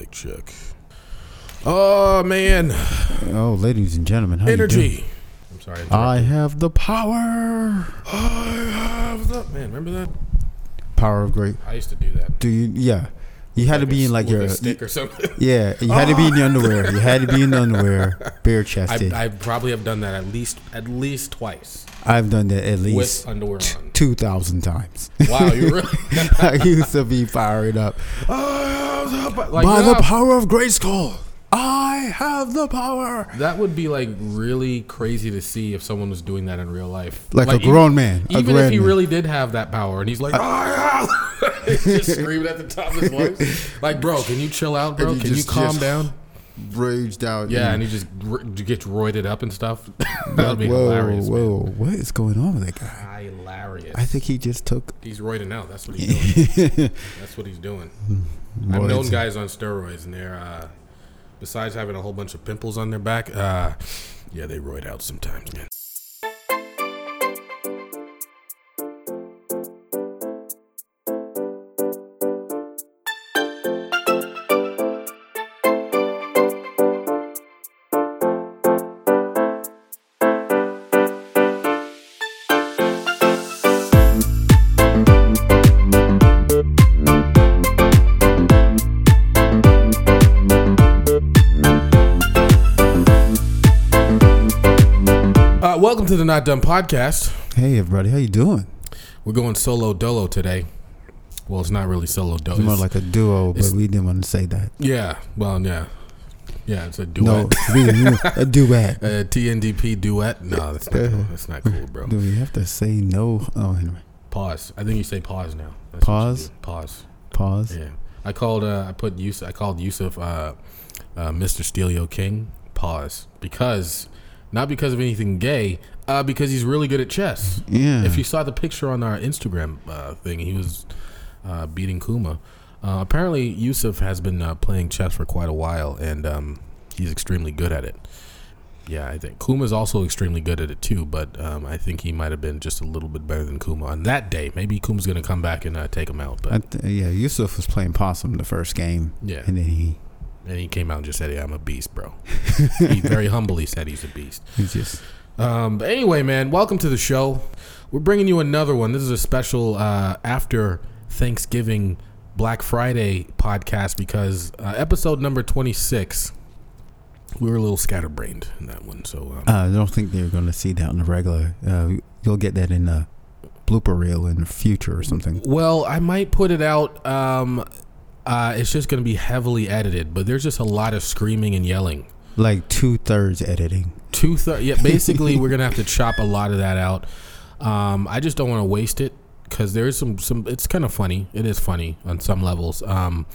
Mic check. Oh man, Oh, ladies and gentlemen, how you doing? energy. I'm sorry. I, have the power. I have the man. Remember that? Power of great. I used to do that. Do you? Yeah. You had to be in like your. a stick or something. Yeah, you had to be in the underwear. You had to be in the underwear, bare chested. I, I probably have done that at least at least twice I've done that at least with underwear on. two thousand times. Wow, you really? I used to be fired up like, by no, the power of Grayskull. I have the power. that would be like really crazy to see if someone was doing that in real life. Like, a even- grown man. a Even if he man. really did have that power, and he's like, "I have," he's just screaming at the top of his voice, like, "Bro, can you chill out, bro? And he Can just- you calm just- down?" raged out. Yeah, and and he just r- gets roided up and stuff. that would be whoa, hilarious. man. whoa, what is going on with that guy? I think he just took. he's roiding out. That's what he's doing. That's what he's doing. I've known guys on steroids, and they're uh, besides having a whole bunch of pimples on their back, uh, yeah, they roid out sometimes, man. Welcome to the Not Done podcast. Hey, everybody, how you doing? We're going solo dolo today. Well, it's not really solo dolo. It's more like a duo, but we didn't want to say that. yeah, well, yeah, yeah. It's a No, duet. we- a duet. A TNDP duet. No, that's not. Cool. That's not cool, bro. Do we have to say no? Oh, anyway, Pause. I think you say pause now. That's Pause? Pause. pause. Yeah. I called. Uh, I put Yusuf. I called Yusuf. Uh, uh, Mr. Stelio King. Pause. Because, not because of anything gay. Uh, because he's really good at chess. Yeah. If you saw the picture on our Instagram uh, thing, he was uh, beating Kuma. Uh, apparently, Yusuf has been uh, playing chess for quite a while, and um, he's extremely good at it. Yeah, I think Kuma's also extremely good at it too, but um, I think he might have been just a little bit better than Kuma on that day. Maybe Kuma's going to come back and uh, take him out, but th- yeah, Yusuf was playing possum the first game, yeah. and then he And he came out and just said, "Yeah, I'm a beast, bro." he very humbly said he's a beast. he just Um, but anyway, man, welcome to the show. We're bringing you another one. This is a special uh, after Thanksgiving Black Friday podcast because uh, episode number 26, we were a little scatterbrained in that one. So, um, uh, I don't think they're going to see that on the regular. Uh, you'll get that in the blooper reel in the future or something. well, I might put it out. Um, uh, it's just going to be heavily edited, but there's just a lot of screaming and yelling. Like two thirds editing. two thirds. Yeah, basically, we're gonna have to chop a lot of that out. Um, I just don't want to waste it because there is some some. It's kind of funny. It is funny on some levels, um,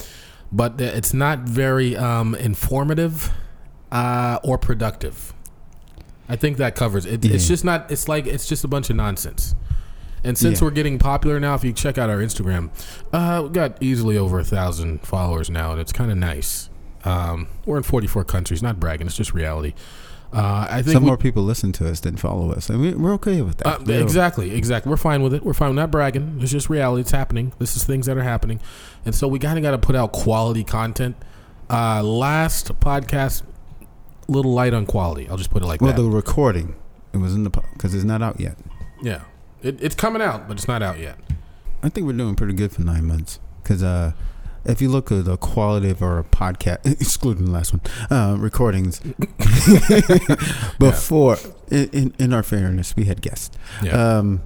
but it's not very um, informative uh, or productive. I think that covers it. It's just not. It's like it's just a bunch of nonsense. And since Yeah. we're getting popular now, if you check out our Instagram, uh, we got easily over a thousand followers now, and it's kind of nice. Um, we're in 44 countries, not bragging. It's just reality. Uh, I think Some we- more people listen to us than follow us, and we, we're okay with that. uh, exactly, exactly. We're fine with it. We're fine. We're not bragging. It's just reality. It's happening. This is things that are happening, and so we kind of got to put out quality content. Uh, last podcast, little light on quality. I'll just put it like Well, that. the recording it was in the because it's not out yet. yeah, it, it's coming out, but it's not out yet. I think we're doing pretty good for nine months. Because uh, if you look at the quality of our podcast, excluding the last one, uh, recordings, before, in, in, in our fairness, we had guests. Yeah. Um,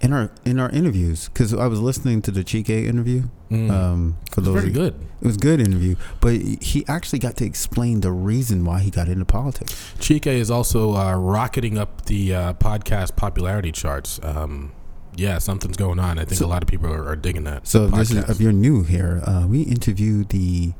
in our in our interviews, because I was listening to the Chike interview. Mm. Um, for those, very good. it was a good interview, but he actually got to explain the reason why he got into politics. Chike is also uh, rocketing up the uh, podcast popularity charts. Um, yeah, something's going on. I think So- a lot of people are, are digging that. So if this is if you're new here, uh, we interviewed the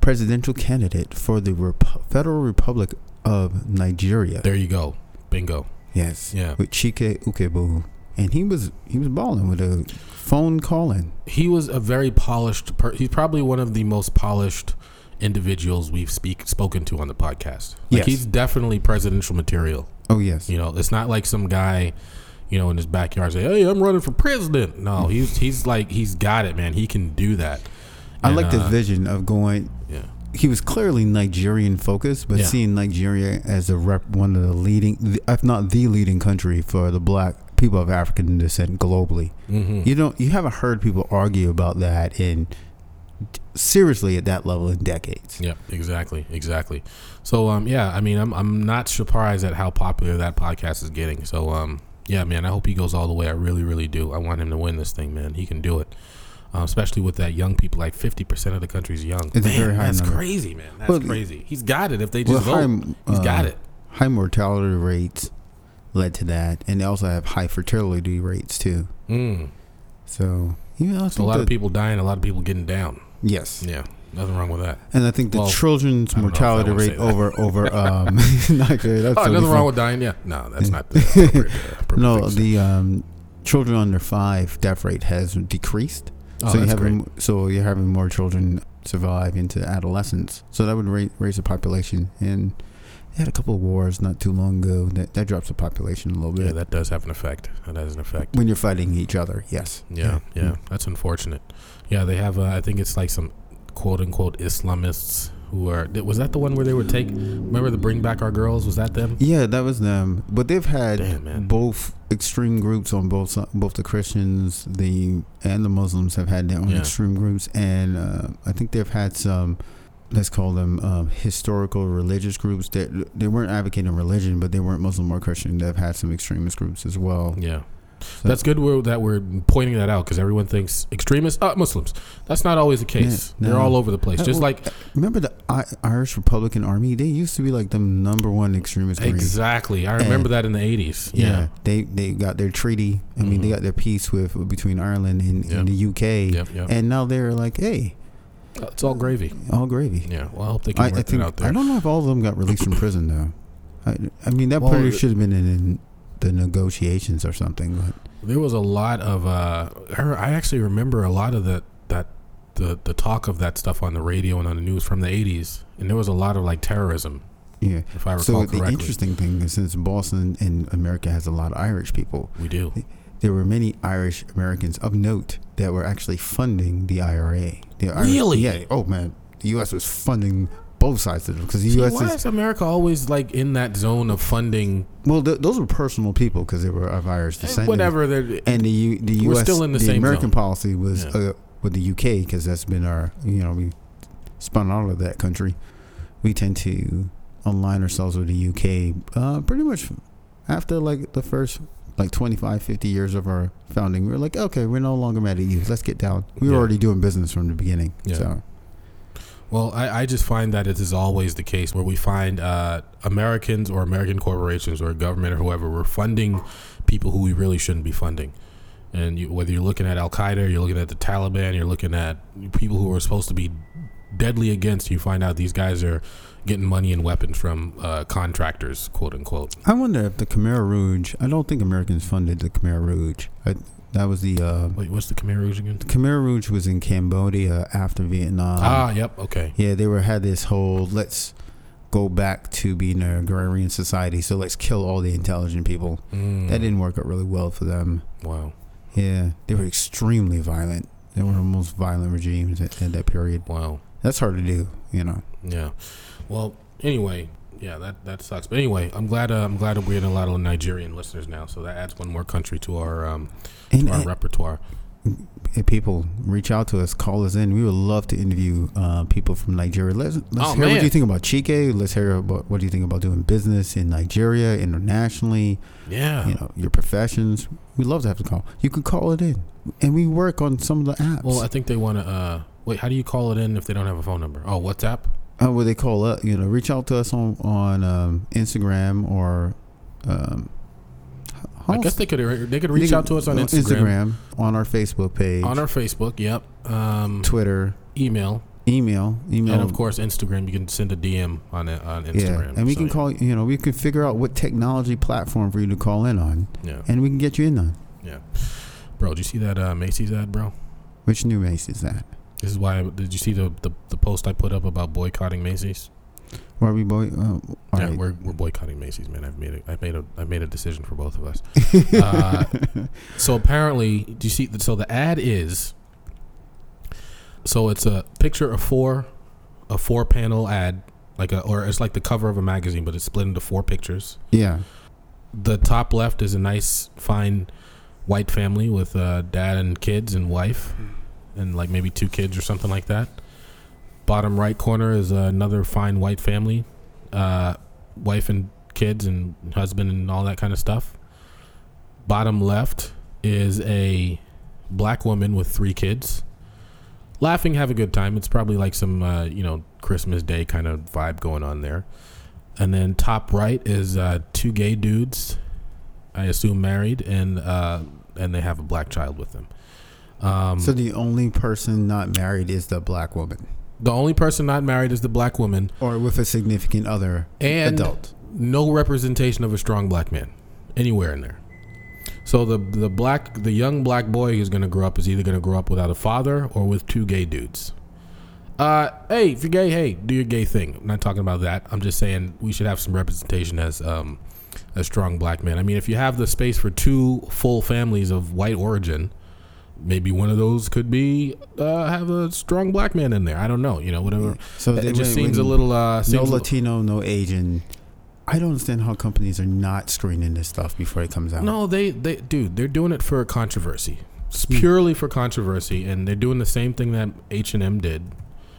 presidential candidate for the Rep- Federal Republic of Nigeria. there you go, bingo. yes, Yeah. with Chike Ukaegbu, and he was he was balling with a phone calling. he was a very polished. Per- he's probably one of the most polished individuals we've speak spoken to on the podcast. Like Yes. he's definitely presidential material. Oh yes, You know, it's not like some guy, you know, in his backyard say, "Hey, I'm running for president." No, he's he's like he's got it, man. He can do that. I And, like the uh, vision of going. Yeah. He was clearly Nigerian focused, but Yeah. seeing Nigeria as a rep, one of the leading, if not the leading country for the black people of African descent globally. hmm You don't, you haven't heard people argue about that in seriously at that level in decades. Yep, exactly, exactly. So, um, yeah, I mean, I'm I'm not surprised at how popular that podcast is getting. So, um, yeah, man, I hope he goes all the way. I really, really do. I want him to win this thing, man. He can do it. Uh, especially with that young people, like fifty percent of the country's young. It's a man, very high that's number. crazy, man. That's Well, crazy. He's got it. If they Well, just vote, high, he's got uh, it. High mortality rates led to that, and they also have high fertility rates too. Mm. So, you know, a lot of people dying, a lot of people getting down. Yes, Yeah, nothing wrong with that. and I think the Well, children's I don't know if I mortality rate over over um, Nigeria. That's Oh, totally nothing wrong with dying. Yeah, no, that's not the appropriate, uh, appropriate No, thing the um, children under five death rate has decreased. Oh, so you have great. so you're having more children survive into adolescence. So that would ra- raise the population. And they had a couple of wars not too long ago that that drops the population a little bit. Yeah, that does have an effect. That has an effect. when you're fighting each other, yes. Yeah, yeah, that's unfortunate. Yeah, they have. Uh, I think it's like some quote unquote Islamists who are. Was that the one where they would take? Remember the Bring Back Our Girls? Was that them? Yeah, that was them. But they've had Damn, both extreme groups on both both the Christians, the and the Muslims have had their own Yeah. extreme groups, and uh, I think they've had some. Let's call them um, historical religious groups that they weren't advocating religion, but they weren't Muslim or Christian. They've had some extremist groups as well. Yeah, So- that's good. We're, that we're pointing that out because everyone thinks extremists, uh, Muslims. That's not always the case. Yeah, They're all over the place. Uh, Just well, like Remember the I- Irish Republican Army? They used to be like the number one extremist group. exactly. I remember that in the eighties. Yeah, Yeah. they they got their treaty. I mean, they Mhm. got their peace with between Ireland and, Yep. and the UK, Yep. Yep. and now they're like, hey, it's all gravy. all gravy. Yeah. Well, I hope they can I, work I that think out there. I don't know if all of them got released from prison though. I, I mean, that Well, probably should have been in, in the negotiations or something. But There was a lot of. Uh, her- I actually remember a lot of the that the the talk of that stuff on the radio and on the news from the '80s, and there was a lot of like terrorism, yeah. if I recall So the interesting thing is, since Boston and America has a lot of Irish people, we do. There were many Irish Americans of note that were actually funding the IRA. The Really? yeah. Oh man, the U.S. was funding both sides of it because the See, U.S. why is is America always like in that zone of funding well. Th- those were personal people because they were of Irish descent. whatever? And the U, the We're U.S. still in the same American zone. policy was Yeah. uh, with the U.K. because that's been our you know we spun out of that country. We tend to align ourselves with the U.K. Uh, pretty much after like the first like 25, 50 years of our founding. We were like, okay, we're no longer mad at you. Let's get down. We were Yeah. already doing business from the beginning. Yeah. So Well, I, I just find that it is always the case where we find uh, Americans or American corporations or government or whoever we're funding people who we really shouldn't be funding. And you, whether you're looking at Al Qaeda, you're looking at the Taliban, you're looking at people who are supposed to be deadly against, you find out these guys are getting money and weapons from uh, contractors, quote unquote. I wonder if the Khmer Rouge. I don't think Americans funded the Khmer Rouge. I, that was the uh, Wait, what's the Khmer Rouge again? Khmer Rouge was in Cambodia after Vietnam. ah, yep, okay. Yeah, they were had this whole let's go back to being an agrarian society, so let's kill all the intelligent people. Mm, That didn't work out really well for them. Wow, Yeah, they were extremely violent. They were the most violent regimes at, at that period. wow. That's hard to do, you know. Yeah. Well, anyway, yeah, that that sucks. But anyway, I'm glad uh, I'm glad we're getting a lot of Nigerian listeners now. So that adds one more country to our um And, to our and- repertoire. and people reach out to us, call us in. We would love to interview uh, people from Nigeria. Let's, let's Oh, hear what you think about Chike. Let's hear about what do you think about doing business in Nigeria, internationally. Yeah. you know your professions. We'd love to have the call. You can call it in, and we work on some of the apps. Well, I think they want to. Uh, wait, how do you call it in if they don't have a phone number? Oh, WhatsApp. Uh, what they call it, you know, reach out to us on on um, Instagram or. Um, I guess they could they could reach out to us on Instagram, on our Facebook page, on our Facebook. Yep. Um, Twitter, email, email, email, and of course Instagram. You can send a DM on on Instagram. Yeah, and we So, can call. You you know, we can figure out what technology platform for you to call in on, Yeah. and we can get you in on. Yeah. Bro, did you see that uh, Macy's ad, bro? Which new Mace is that? This is why. I, did you see the, the the post I put up about boycotting Macy's? Where we boy? Uh, yeah, right. we're we're boycotting Macy's, man. I've made a I've made a I've made a decision for both of us. uh, so apparently, do you see? So the ad is So it's a picture of four, a four panel ad, like a or it's like the cover of a magazine, but it's split into four pictures. Yeah. The top left is a nice, fine, white family with uh, dad and kids and wife, and like maybe two kids or something like that. Bottom right corner is another fine white family, uh, wife and kids and husband and all that kind of stuff. Bottom left is a black woman with three kids, laughing, have a good time. It's probably like some uh, you know Christmas Day kind of vibe going on there. And then top right is uh, two gay dudes, I assume married, and uh, and they have a black child with them. Um, So the only person not married is the black woman, the only person not married is the black woman, or with a significant other and adult. no representation of a strong black man anywhere in there. So the the black the young black boy who's gonna grow up is either gonna grow up without a father or with two gay dudes. Uh, hey, if you're gay, hey, do your gay thing. I'm not talking about that. I'm just saying we should have some representation as um, a strong black man. I mean, if you have the space for two full families of white origin, maybe one of those could be uh, have a strong black man in there. I don't know. You know, whatever. So it just went seems a little uh, no Latino, no Asian. I don't understand how companies are not screening this stuff before it comes out. No, they they dude, they're doing it for a controversy. It's purely for controversy, and they're doing the same thing that H and M did.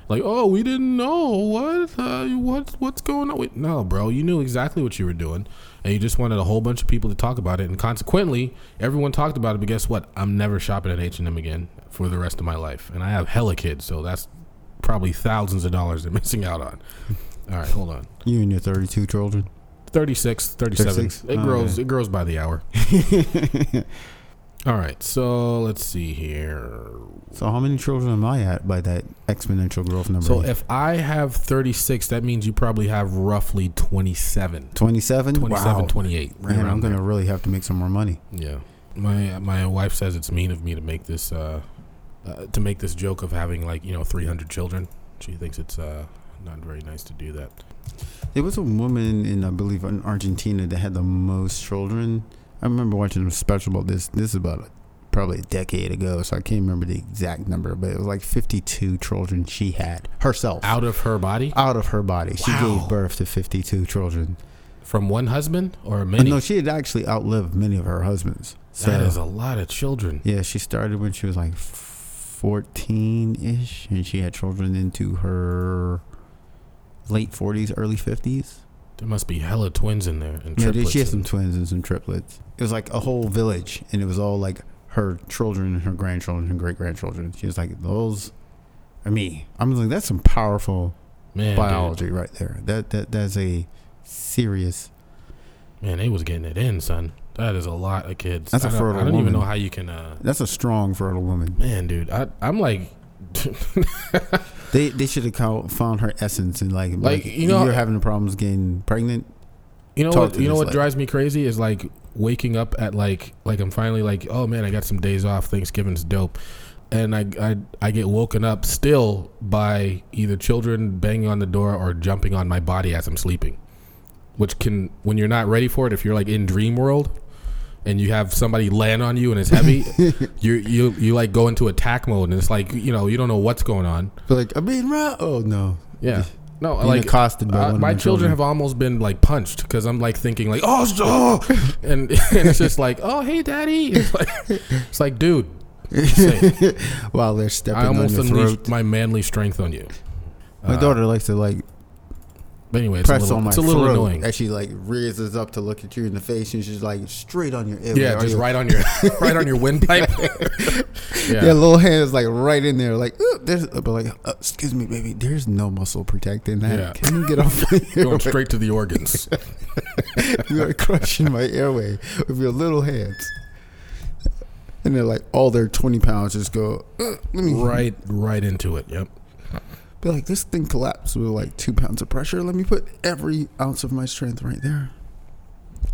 Like, oh, we didn't know what uh, what what's going on. Wait, no, bro, you knew exactly what you were doing, and you just wanted a whole bunch of people to talk about it, and consequently, everyone talked about it. But guess what? I'm never shopping at H and M again for the rest of my life, and I have hella kids, so that's probably thousands of dollars they're missing out on. All right, hold on. You and your 32 children. 36, 37. 36? It Oh, grows. okay. It grows by the hour. All right, so let's see here. So how many children am I at by that exponential growth number? So if I have 36, that means you probably have roughly 27. 27? 27, wow. 28. Right Man, I'm going to really have to make some more money. Yeah. My my wife says it's mean of me to make this uh, uh to make this joke of having like, you know, 300 children. She thinks it's uh not very nice to do that. There was a woman in, I believe, in Argentina that had the most children. I remember watching a special about this. This is about a, probably a decade ago, so I can't remember the exact number, but it was like 52 children she had herself Out of her body out of her body. She gave birth to 52 children. from one husband or And many. no, she had actually outlived many of her husbands. So that is a lot of children. yeah, she started when she was like 14 ish, and she had children into her late 40s, early 50s. There must be hella twins in there and Yeah, triplets. she had some twins and some triplets. It was like a whole village, and it was all like her children, and her grandchildren, her great grandchildren. She's like, those are me. I'm like, that's some powerful Man, dude. biology right there. That that that's a serious. Man, they was getting it in, son. That is a lot of kids. That's a I don't, fertile I don't even know how you can. uh That's a strong fertile woman. Man, dude, I, I'm like, They they should have found her essence and like Like, like, you know- you're having problems getting pregnant. you know what? You know what drives me crazy is like waking up at like like I'm finally like, oh man, I got some days off. Thanksgiving's dope, and I I I get woken up still by either children banging on the door or jumping on my body as I'm sleeping, which can when you're not ready for it, if you're like in dream world. And you have somebody land on you and it's heavy, you you you like go into attack mode and it's like you know you don't know what's going on. But like I mean, right? Oh no. Yeah. No, Being like accosted by uh, my the children have almost been like punched because I'm like thinking like oh, oh! and and it's just like oh hey daddy it's like it's like dude While they're stepping I on almost your unleashed throat. my manly strength on you. My Uh, daughter likes to like But anyway, it's a press little, on my it's a little throat annoying. as she like raises up to look at you in the face, and she's like straight on your ear. Yeah, just you- right on your right on your windpipe. Yeah, yeah. little hands like right in there, like "Ooh," there's, but like, uh, excuse me, baby, there's no muscle protecting that. Yeah. Can you get off my Going airway? straight to the organs. You are crushing my airway with your little hands. And they're like, all their 20 pounds just go, "Uh, let me right, right into it. Yep. Like, this thing collapsed with like two pounds of pressure. Let me put every ounce of my strength right there.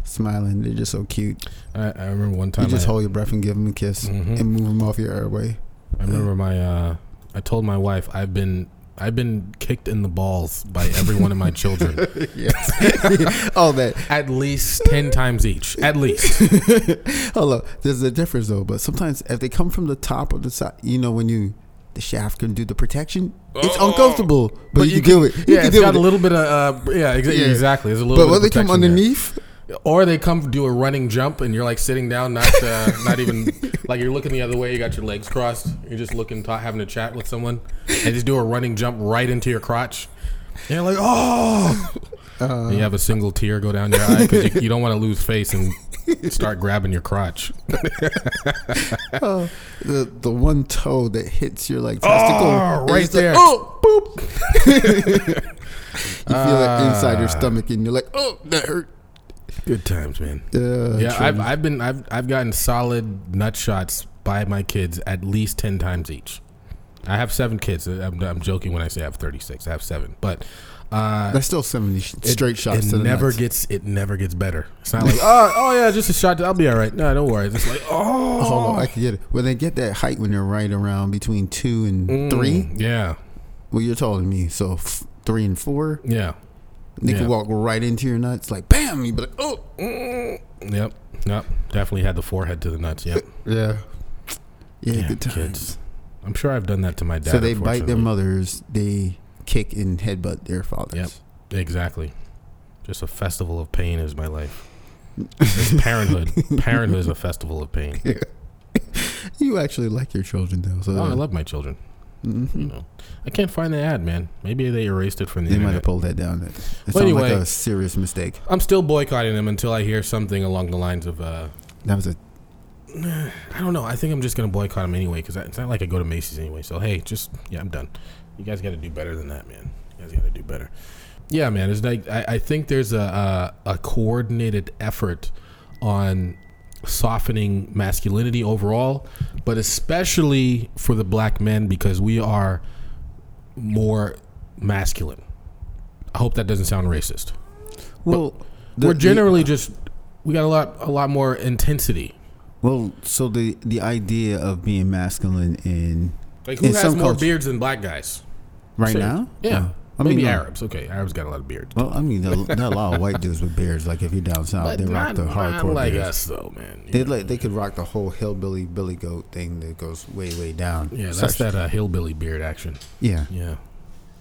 Smiling, they're just so cute. I, I remember one time. You just I, hold your breath and give them a kiss Mhm. and move them off your airway. I remember my. Uh, I told my wife I've been I've been kicked in the balls by every one of my children yes. oh, that. at least ten times each. At least. Hold up. There's a difference though. But sometimes if they come from the top of the side, you know, when you the shaft can do the protection. It's Oh. uncomfortable, but, you, can do it. You Yeah, can it's got it. a little bit of uh, yeah, exa- Yeah. exactly. There's a little But when they come protection there. underneath, or they come do a running jump and you're like sitting down, not uh, not even like you're looking the other way. You got your legs crossed. You're just looking, ta- having a chat with someone, and just do a running jump right into your crotch. And you're like, oh, uh, you have a single tear go down your eye because you, you don't want to lose face and start grabbing your crotch. uh, the the one toe that hits your like testicle, Oh, right it's like, there. oh, boop. you feel it inside your Ah. stomach, and you're like, oh, that hurt. Good times, man. Uh, Yeah, I've, I've been I've I've gotten solid nut shots by my kids at least ten times each. I have seven kids. I'm, I'm joking when I say I have 36. I have seven, but uh, That's still seventy sh- it- straight shots It to the never nuts. gets it never gets better. It's not like oh oh yeah, just a shot. I'll be all right. No, don't worry. It's like oh, Hold on, I can get it. When they get that height when they're right around between two and Mm, three, Yeah, well, you're taller than me, so f- three and four, yeah, they Yeah. can walk right into your nuts, like bam. You be like, oh, yep, yep. Definitely had the forehead to the nuts. Yep. yeah, yeah, Yeah, good times. kids. I'm sure I've done that to my dad. so they bite their mothers, they kick and headbutt their fathers. Yep. Exactly. Just a festival of pain is my life. It's parenthood. parenthood is a festival of pain. You actually like your children though, so Oh, I love my children. Mhm. You know, I can't find the ad, man. Maybe they erased it from the They might have pulled that down. It Well, sounded like a serious mistake. I'm still boycotting them until I hear something along the lines of, uh, That was a I don't know. I think I'm just gonna boycott them anyway because it's not like I go to Macy's anyway. So hey, just yeah, I'm done. You guys got to do better than that, man. You guys got to do better. Yeah, man. It's like I, I think there's a, a a coordinated effort on softening masculinity overall, but especially for the black men because we are more masculine. I hope that doesn't sound racist. well. the- We're the- generally just we got a lot a lot more intensity. well. So the the idea of being masculine in Like who In has more culture- beards than black guys? right Say- now, Yeah. Uh, I Maybe mean, no. Arabs. Okay, Arabs got a lot of beards. Well, I mean, there, there are a lot of white dudes with beards. Like if you're down south, but they rock not, the hardcore like beards. us though, man. They like they could rock the whole hillbilly billy goat thing that goes way way down. yeah, that's Such- that uh, hillbilly beard action. Yeah. Yeah,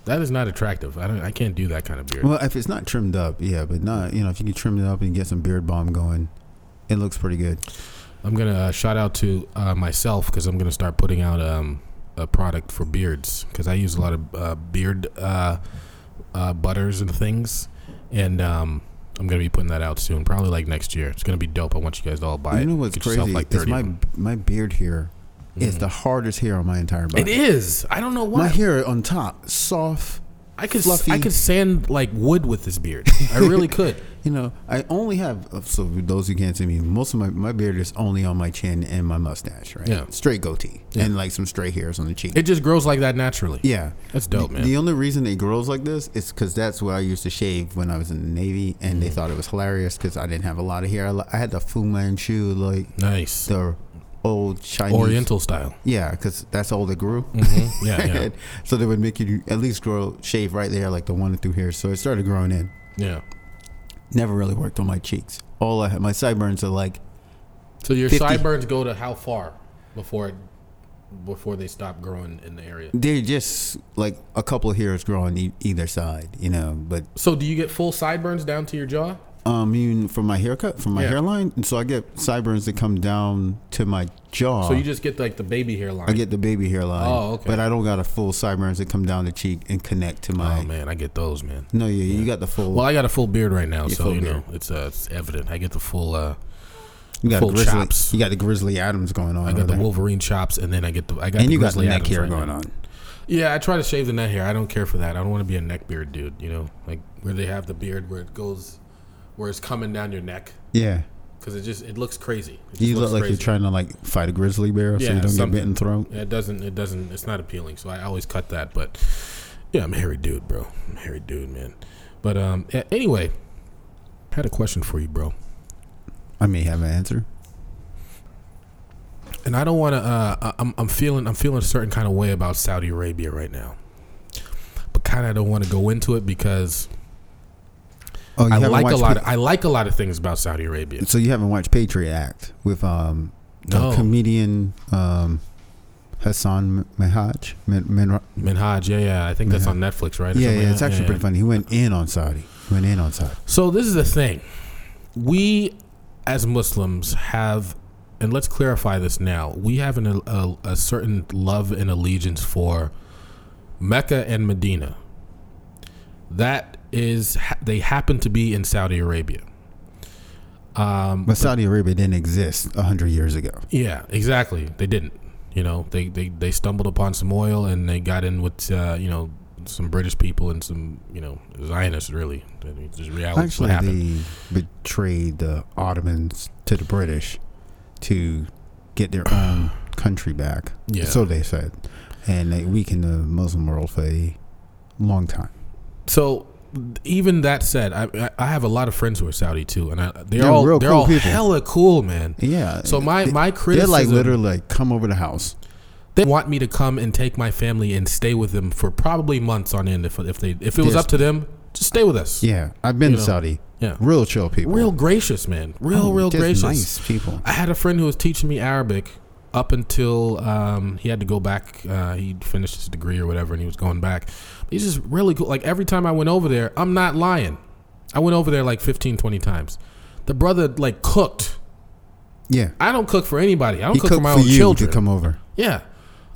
that is not attractive. I don't. I can't do that kind of beard. Well, if it's not trimmed up, yeah, but not you know if you can trim it up and get some beard balm going, it looks pretty good. I'm gonna uh, shout out to uh, myself because I'm gonna start putting out um, a product for beards because I use a lot of uh, beard uh, uh, butters and things, and um, I'm gonna be putting that out soon, probably like next year. It's gonna be dope. I want you guys to all buy it. you know what's Get crazy? Like it's my my beard is Mhm. the hardest hair on my entire body. It is. I don't know why. My hair on top, soft. I could fluffy. I could sand like wood with this beard. I really could. You know, I only have uh, so those who can't see me, most of my my beard is only on my chin and my mustache, right? Yeah. straight goatee Yeah. and like some stray hairs on the cheek. It just grows like that naturally. yeah, That's dope, the, man. The only reason it grows like this is because that's where I used to shave when I was in the Navy, and Mm. they thought it was hilarious because I didn't have a lot of hair. I, I had the Fu Manchu, like nice. the old Chinese Oriental style. Yeah, because that's all they grew. hmm Yeah, yeah, so they would make you at least grow shave right there, like the one through here. So it started growing in. yeah. Never really worked on my cheeks. All I had, my sideburns are like So your 50. sideburns go to how far before it, before they stop growing in the area? they're just like a couple of hairs growing e- either side, you know. But So do you get full sideburns down to your jaw? Um, even from my haircut, from my Yeah. hairline, and so I get sideburns that come down to my jaw. So you just get like the baby hairline. I get the baby hairline. Oh, okay. But I don't got a full sideburns that come down the cheek and connect to my. oh man, I get those, man. No, yeah, you got the full. Well, I got a full beard right now, so full you know it's uh, it's evident. I get the full. uh you got full the grizzly. chops. You got the Grizzly Adams going on. I got the. Wolverine chops, and then I get the I got and the you got the Grizzly neck Adams hair right going now. on. Yeah, I try to shave the neck hair. I don't care for that. I don't want to be a neck beard dude. You know, like where they have the beard where it goes, where it's coming down your neck, Yeah, because it just it looks crazy. It you look looks like crazy. you're trying to like fight a grizzly bear, so Yeah, you don't something. get bitten throat. Yeah, it doesn't. It doesn't. It's not appealing. So I always cut that. But yeah, I'm a hairy dude, bro. I'm a hairy dude, man. But um, anyway, I had a question for you, bro. I may have an answer. And I don't want to. Uh, I'm, I'm feeling. I'm feeling a certain kind of way about Saudi Arabia right now. But kind of don't want to go into it because Oh, you I like a lot. Of, I like a lot of things about Saudi Arabia. so you haven't watched Patriot Act with um the No. comedian um Hasan Minhaj. Min, Min, Minhaj, yeah, yeah. I think that's on Netflix, right? or yeah, yeah, it's actually Yeah, pretty yeah. funny. He went in on Saudi. He went in on Saudi. So this is the thing. We, as Muslims, have, and let's clarify this now. We have an, a, a certain love and allegiance for Mecca and Medina. That is, they happen to be in Saudi Arabia. Um, But Saudi Arabia didn't exist hundred years ago. Yeah, exactly. They didn't. You know, they, they, they stumbled upon some oil and they got in with uh, you know some British people and some you know Zionists. Really, I mean, just reality. Actually, happened. they betrayed the Ottomans to the British to get their own country back. Yeah. So they said, and they weakened the Muslim world for a long time. So even that said, I I- have a lot of friends who are Saudi too, and I, they're, They're all real they're cool all people. hella cool, man. Yeah. So my they, my they're like literally like come over the house. they want me to come and take my family and stay with them for probably months on end. If if they if it was up to them, just stay with us. Yeah, I've been You to know, Saudi. yeah. Real chill people. Real gracious, man. Real, Oh, real gracious. Nice people. I had a friend who was teaching me Arabic up until um, he had to go back. Uh, he finished his degree or whatever, and he was going back. He's just really cool. Like every time I went over there, I'm not lying. I went over there like 15, 20 times. The brother like cooked. Yeah. I don't cook for anybody. I don't He cook for my for own you children. to come over. Yeah.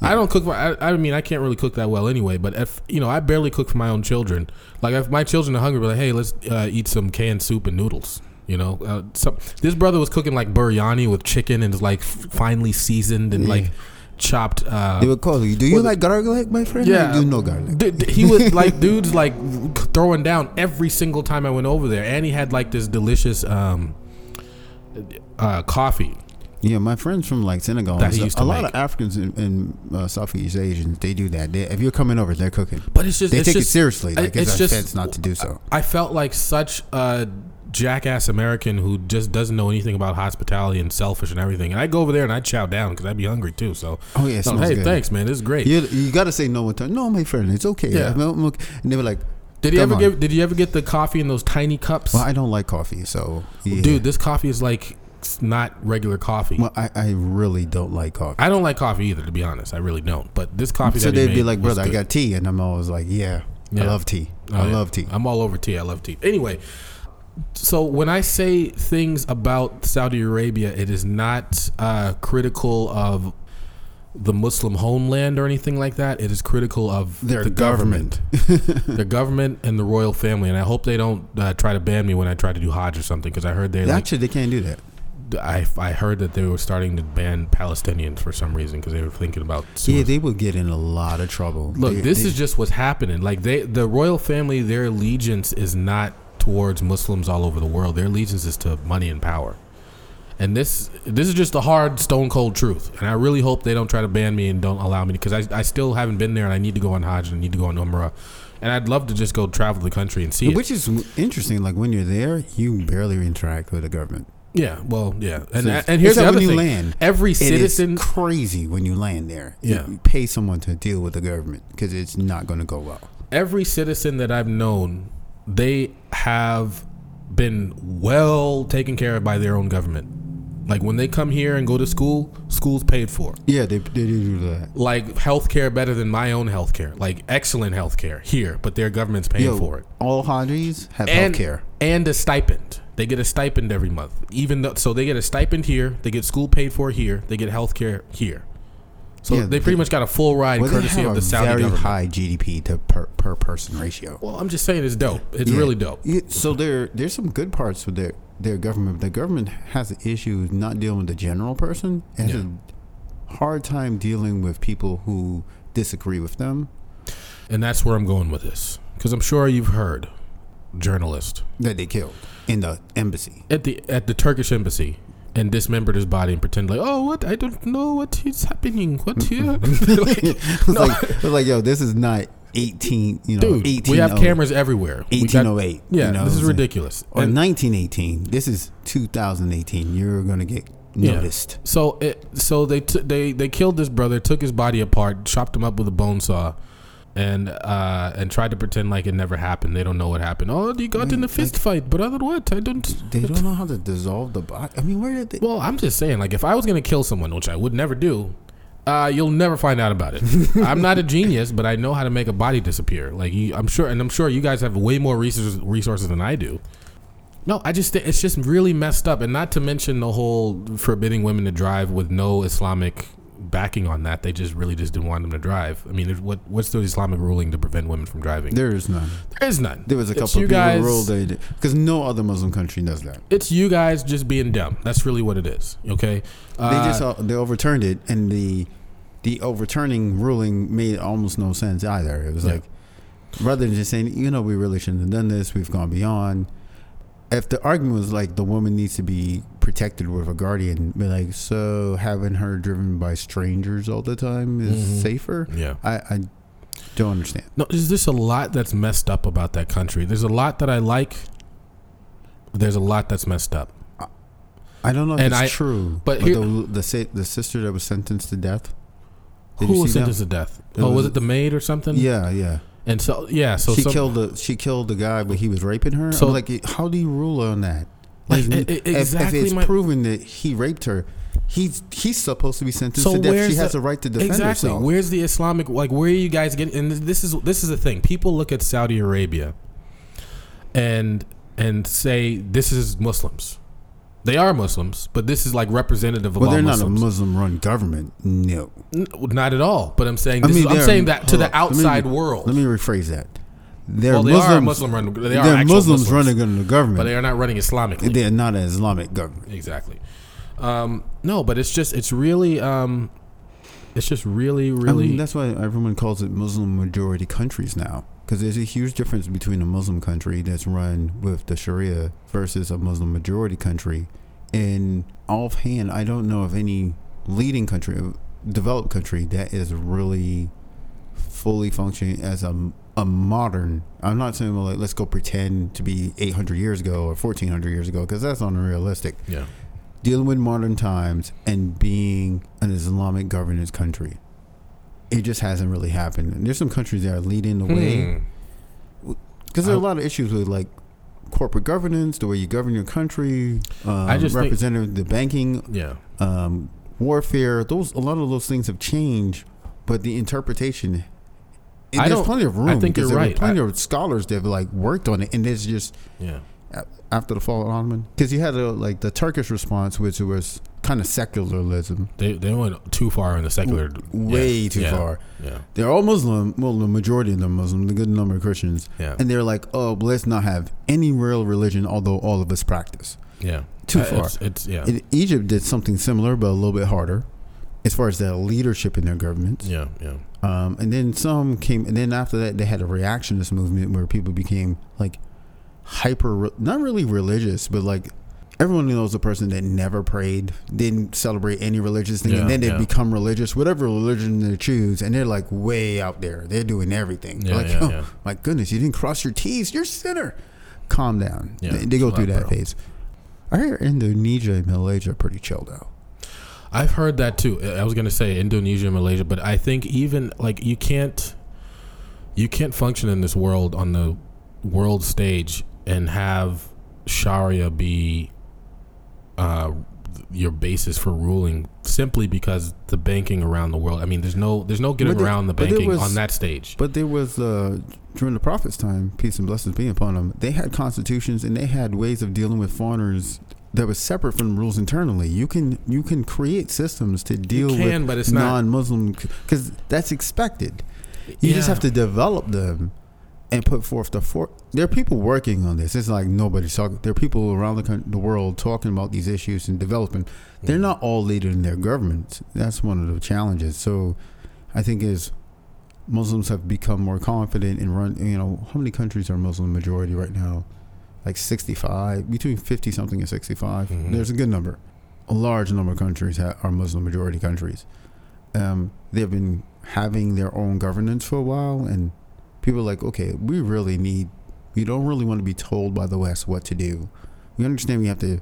I don't cook for. I, I mean, I can't really cook that well anyway. But if you know, I barely cook for my own children. Like if my children are hungry, like, hey, let's uh, eat some canned soup and noodles. You know, uh, some, this brother was cooking like biryani with chicken and it's like finely seasoned and Yeah. like chopped. Uh, They would call you. Do you well, like garlic, my friend? yeah. Do you know garlic? D- d- he was like dudes like throwing down every single time I went over there, and he had like this delicious um, uh, coffee. Yeah, my friends from like Senegal, That and he used to a lot make. of Africans and, and uh, Southeast Asians, they do that. They, if you're coming over, they're cooking. But it's just They it's take it seriously. Like it's it's, just- offense not to do so. I felt like such a jackass American who just doesn't know anything about hospitality and selfish and everything. And I go over there and I chow down because I'd be hungry too. So, Oh yeah, so, hey, good. thanks, man. This is great. You, you got to say no one time. No, my friend, it's okay. Yeah. I'm- I'm okay. And they were like, did you ever on. give? Did you ever get the coffee in those tiny cups? "Well, I don't like coffee, so yeah. Dude, this coffee is like not regular coffee. Well, I, I really don't like coffee." I don't like coffee either, to be honest. I really don't. But this coffee so they'd be like, "Brother, I got tea," and I'm always like, "Yeah, Yeah. I love tea. Oh, I yeah. love tea." I'm all over tea. I love tea. Anyway, so when I say things about Saudi Arabia, it is not uh, critical of the Muslim homeland or anything like that. It is critical of Their the government, the government and the royal family. And I hope they don't uh, try to ban me when I try to do Hajj or something because I heard they like Actually, they can't do that. I, I heard that they were starting to ban Palestinians for some reason because they were thinking about Yeah, they would get in a lot of trouble. Look, They- this they- is just what's happening. Like they, the royal family, their allegiance is not towards Muslims all over the world. Their allegiance is to money and power. And this, this is just the hard, stone cold truth. And I really hope they don't try to ban me and don't allow me because I, I still haven't been there and I need to go on Hajj and I need to go on Umrah. And I'd love to just go travel the country and see which is interesting. Like when you're there, you barely interact with the government. Yeah, well, yeah. And So- and here's the other when you thing. land, Every It citizen crazy when you land there. Yeah. you pay someone to deal with the government because it's not going to go well. every citizen that I've known, they have been well taken care of by their own government. Like when they come here and go to school, school's paid for. Yeah, they, they do that. Like healthcare better than my own healthcare. Like excellent healthcare here, but their government's paying Yo, for it. all Hajis have And health care. and a stipend. They get a stipend every month. Even though so they get a stipend here, they get school paid for here, they get healthcare here. So Yeah, they pretty they- much got a full ride Well, courtesy of the Saudi very government. high GDP to per, per person ratio. Well, I'm just saying it's dope. It's Yeah. really dope. So there, there's some good parts with their their government. The government has an issue not dealing with the general person. It has a hard time dealing with people who disagree with them. And that's where I'm going with this. Because I'm sure you've heard journalist that they killed in the embassy. at the at the Turkish embassy and dismembered his body and pretend like, oh, what? I don't know what is happening. What here? Like, It's like, it's like, yo, this is not 18, you know, dude, 18, we have oh cameras everywhere. We got- 1808. yeah, you know this is what I'm saying? ridiculous. Or And 1918. This is 2018. You're going to get Yeah. noticed. so it so they t- they they killed this brother, took his body apart, chopped him up with a bone saw. And uh and tried to pretend like it never happened. They don't know what happened. Oh, you got in a Like- fist fight, brother. What? I don't. They don't know how to dissolve the body. I mean, where did they? Well, I'm just saying, like, if I was gonna kill someone, which I would never do, Uh, you'll never find out about it. I'm not a genius, but I know how to make a body disappear. Like you, I'm sure, and I'm sure you guys have way more resources resources than I do. No, I just it's just really messed up, and not to mention the whole forbidding women to drive with no Islamic backing on that. They just really just didn't want them to drive. I mean, what what's the Islamic ruling to prevent women from driving? There is none. there is none. There was a couple of people guys, ruled they because no other Muslim country does that. It's you guys just being dumb. That's really what it is. Okay. They Uh, just uh, they overturned it, and the the overturning ruling made almost no sense either. It was Yeah. like rather than just saying, you know, we really shouldn't have done this. We've gone beyond. If the argument was like the woman needs to be protected with a guardian, be like, so having her driven by strangers all the time is Mhm. safer. yeah. I, I don't understand. No, there's just a lot that's messed up about that country. There's a lot that I like. There's a lot that's messed up. I don't know if And it's I- true, but but here- the the, the sister that was sentenced to death. Did Who was see that? sentenced to death? It oh, was, was- it the maid or something? Yeah, yeah. And so yeah, so she some- killed the she killed the guy, but he was raping her. So- So like, how do you rule on that? Like, e- e- if, if it's my- proven that he raped her, he's he's supposed to be sentenced So to death. She has the- the right to defend exactly. herself. Where's the Islamic? Like, where are you guys getting? And this is this is the thing. People look at Saudi Arabia, and and say this is Muslims. They are Muslims, but this is like representative of well, all they're not a Muslim-run government. No, N- not at all. But I'm saying I mean, is, I'm saying that to the up. Let me- outside world. let me rephrase that. They're well, they Muslims. are Muslim run. They are they're Muslims, Muslims, running the government. but they are not running Islamically. They're not an Islamic government. Exactly. Um, no, but it's just it's really um, it's just really I really mean, that's why everyone calls it Muslim majority countries now. Because there's a huge difference between a Muslim country that's run with the Sharia versus a Muslim majority country. And offhand, I don't know of any leading country, uh, developed country, that is really fully functioning as a, a modern. I'm not saying, well, like, let's go pretend to be 800 years ago or 1400 years ago, because that's unrealistic. yeah. Dealing with modern times and being an Islamic governance country it just hasn't really happened. And there's some countries that are leading the way Hmm. because there are a lot of issues with like corporate governance, the way you govern your country, um, I just think- representative, the banking, Yeah. um, warfare. Those a lot of those things have changed, but the interpretation. and I there's plenty of room. I think you're there right. Plenty I- of scholars that have like worked on it, and there's just Yeah. after the fall of Ottoman, because you had a, like the Turkish response, which was kind of secularism, They they went too far in the secular. way yeah, too yeah, far. Yeah. They're all Muslim. Well, the majority of them Muslim. The good number of Christians. Yeah. And they're like, oh, let's not have any real religion, although all of us practice. Yeah. Too Uh, far. It's, it's yeah. Egypt did something similar, but a little bit harder, as far as the leadership in their governments. yeah. Yeah. Um, and then some came, and then after that, they had a reactionist movement where people became like hyper, not really religious, but like everyone knows a person that never prayed, didn't celebrate any religious thing, Yeah, and then they yeah. become religious, whatever religion they choose, and they're like way out there. They're doing everything. Yeah, like, oh, my goodness, you didn't cross your T's. You're a sinner. Calm down. Yeah, they, they go through that bro. phase. I hear Indonesia and Malaysia are pretty chilled out. I've heard that too. I was gonna say Indonesia, and Malaysia, but I think even like you can't, you can't function in this world on the world stage and have Sharia be uh, your basis for ruling simply because the banking around the world. I mean, there's no there's no getting there- around the banking was- on that stage. But there was uh, during the prophets' time, peace and blessings be upon them. They had constitutions and they had ways of dealing with foreigners that was separate from rules internally. You can you can create systems to deal can, with non-Muslim because that's expected. You just have to develop them and put forth the for. There are people working on this. It's like nobody's talking. There are people around the the world talking about these issues and developing. They're not all leaders in their governments. That's one of the challenges. So, I think as Muslims have become more confident and run. You know, how many countries are Muslim majority right now? Like sixty-five, between fifty something and 65 Mhm. There's a good number. A large number of countries ha- are Muslim majority countries. Um, they've been having their own governance for a while, and people are like, okay, we really need. We don't really want to be told by the West what to do. We understand we have to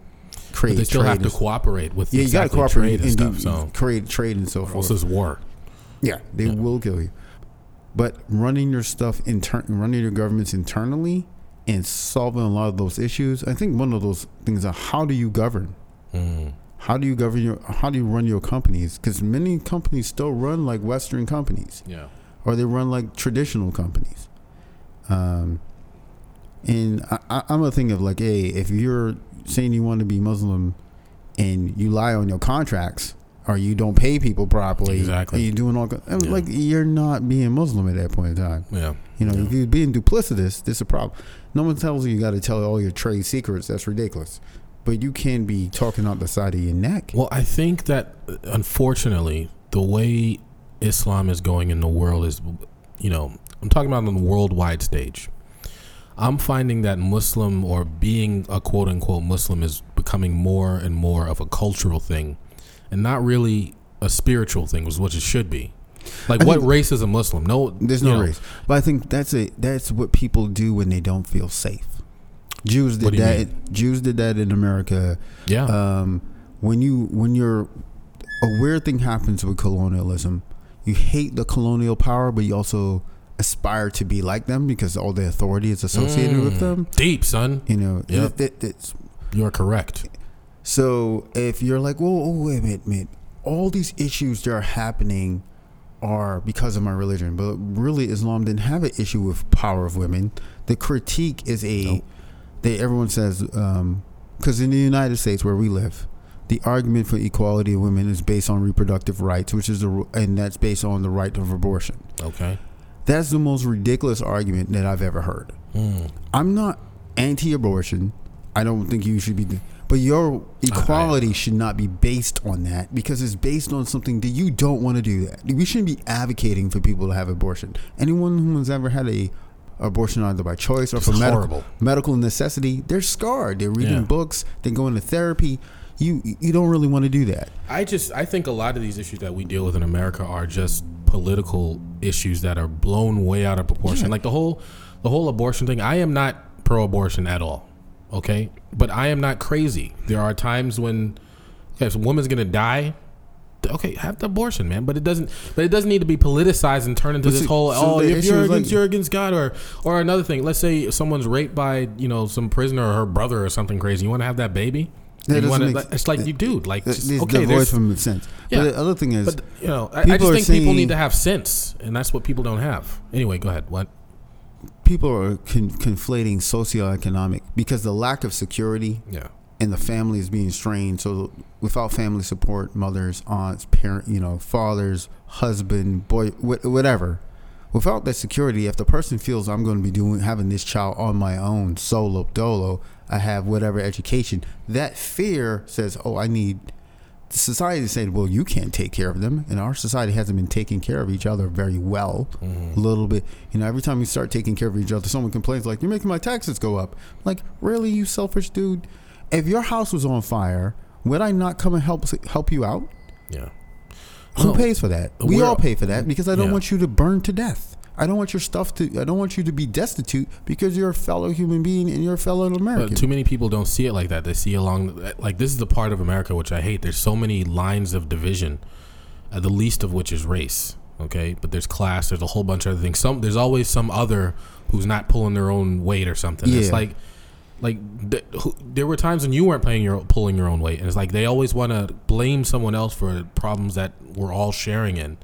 create. But they still have to cooperate with yeah, you got to cooperate trade and stuff. do, So create trade and so or forth. else it's war. Yeah, they Yeah. will kill you. But running your stuff intern, running your governments internally, and solving a lot of those issues. I think one of those things are how do you govern? Mm. how do you govern your how do you run your companies because many companies still run like western companies Yeah. Or they run like traditional companies um and I, i'm a thing of like hey if you're saying you want to be muslim and you lie on your contracts or you don't pay people properly Exactly. you're doing all Yeah. like you're not being muslim at that point in time Yeah. you know Yeah. if you're being duplicitous this is a problem no one tells you you got to tell all your trade secrets that's ridiculous but you can be talking out the side of your neck Well, I think that uh, unfortunately, the way Islam is going in the world is, you know, I'm talking about on the worldwide stage. I'm finding that Muslim or being a quote unquote Muslim is becoming more and more of a cultural thing and not really a spiritual thing, which is what it should be. Like, I what think- race is a Muslim? No, There's no know, race, but I think that's a that's what people do when they don't feel safe. Jews did that. Jews did that in America. Yeah. Um, when you when you're a weird thing happens with colonialism. You hate the colonial power, but you also aspire to be like them because all the authority is associated with Mm. them. Deep, son. You know, Yep. it- it- it's You're correct. So if you're like, whoa, oh, wait a minute, minute, all these issues that are happening are because of my religion, but really Islam didn't have an issue with power of women. The critique is a, Nope. they everyone says, because in the United States where we live, the argument for equality of women is based on reproductive rights, which is the and that's based on the right of abortion. Okay. That's the most ridiculous argument that I've ever heard. Mm. I'm not anti-abortion. I don't think you should be, but your equality should not be based on that because it's based on something that you don't want to do. That we shouldn't be advocating for people to have abortion. Anyone who has ever had a abortion either by choice or It's for medical medical necessity, they're scarred. They're reading Yeah. books. They're going to therapy. You you don't really want to do that. I just I think a lot of these issues that we deal with in America are just political issues that are blown way out of proportion. Yeah. Like the whole the whole abortion thing. I am not pro abortion at all. Okay? But I am not crazy. There are times when okay, if a woman's gonna die, okay, have the abortion, man. But it doesn't but it doesn't need to be politicized and turn into this whole so oh if you're is like- against you're against God or or another thing. Let's say someone's raped by, you know, some prisoner or her brother or something crazy. You wanna have that baby? That You wanna, make- it's like you dude, like just, it's okay, there's- from sense. Yeah. But the other thing is, but you know, I, I just think people need to have sense, and that's what people don't have. Anyway, go ahead. What? people are con- conflating socioeconomic because the lack of security Yeah. and the family is being strained. So without family support, mothers, aunts, parent, you know, fathers, husband, boy, wh- whatever. Without that security, if the person feels I'm going to be doing having this child on my own, solo dolo, I have whatever education. That fear says, "Oh, I need." The society said, "Well, you can't take care of them," and our society hasn't been taking care of each other very well. A little bit, you know. Every time you start taking care of each other, someone complains like, "You're making my taxes go up." Like, really, you selfish dude? If your house was on fire, would I not come and help help you out? Yeah. Who pays for that? We we're- all pay for that because I don't Yeah. want you to burn to death. I don't want your stuff to. I don't want you to be destitute because you're a fellow human being and you're a fellow American. But too many people don't see it like that. They see along like this is the part of America which I hate. There's so many lines of division, uh, the least of which is race. Okay, but there's class. There's a whole bunch of other things. Some there's always some other who's not pulling their own weight or something. It's like like th- who, there were times when you weren't playing your pulling your own weight, and it's like they always want to blame someone else for problems that we're all sharing in.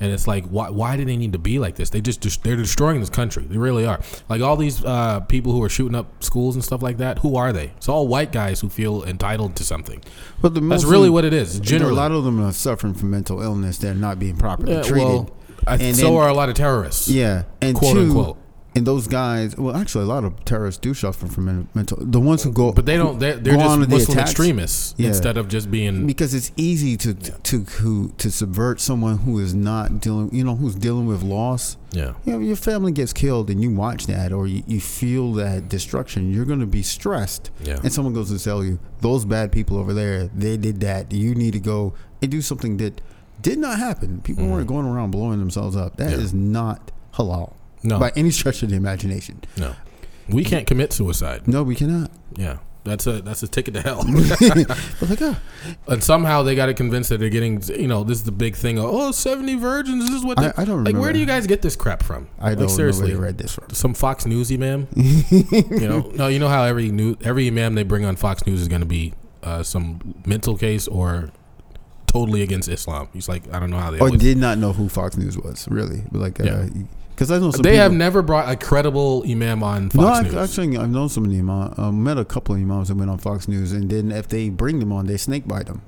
And it's like, why? Why do they need to be like this? They just just- they're destroying this country. They really are. Like all these uh, people who are shooting up schools and stuff like that. Who are they? It's all white guys who feel entitled to something. but the That's really what it is. Generally, a lot of them are suffering from mental illness. They're not being properly Yeah, treated. well, I, And so then- are a lot of terrorists. yeah, and quote two, unquote. And those guys. Well, actually, a lot of terrorists do suffer from mental. The ones who go, But they don't. They're, they're just to the extremists Yeah. instead of just being. because it's easy to to to to subvert someone who is not dealing. You know, who's dealing with loss. Yeah. you know, your family gets killed and you watch that or you, you feel that destruction, you're going to be stressed. Yeah. And someone goes to tell you, those bad people over there, they did that. You need to go and do something that did not happen. People mm-hmm. weren't going around blowing themselves up. That is Yeah. not halal No. by any stretch of the imagination. No. We can't commit suicide. No, we cannot. Yeah. That's a that's a ticket to hell. Like, oh, and somehow they got to convince that they're getting. You know, this is the big thing. Of, oh, 70 virgins. This is what. I- I don't Like, where do you guys get this crap from? I like, don't seriously. know where they read this from. some Fox Newsy man. you know, no, you know how every new every imam they bring on Fox News is going to be uh, some mental case or totally against Islam. He's like, I don't know how they. Or did not know who Fox News was really, but like, Yeah. Because I know some they people, have never brought a credible imam on Fox no, I, News. actually, I've known some of the imams. I met a couple of imams that went on Fox News, and then if they bring them on, they snake bite them.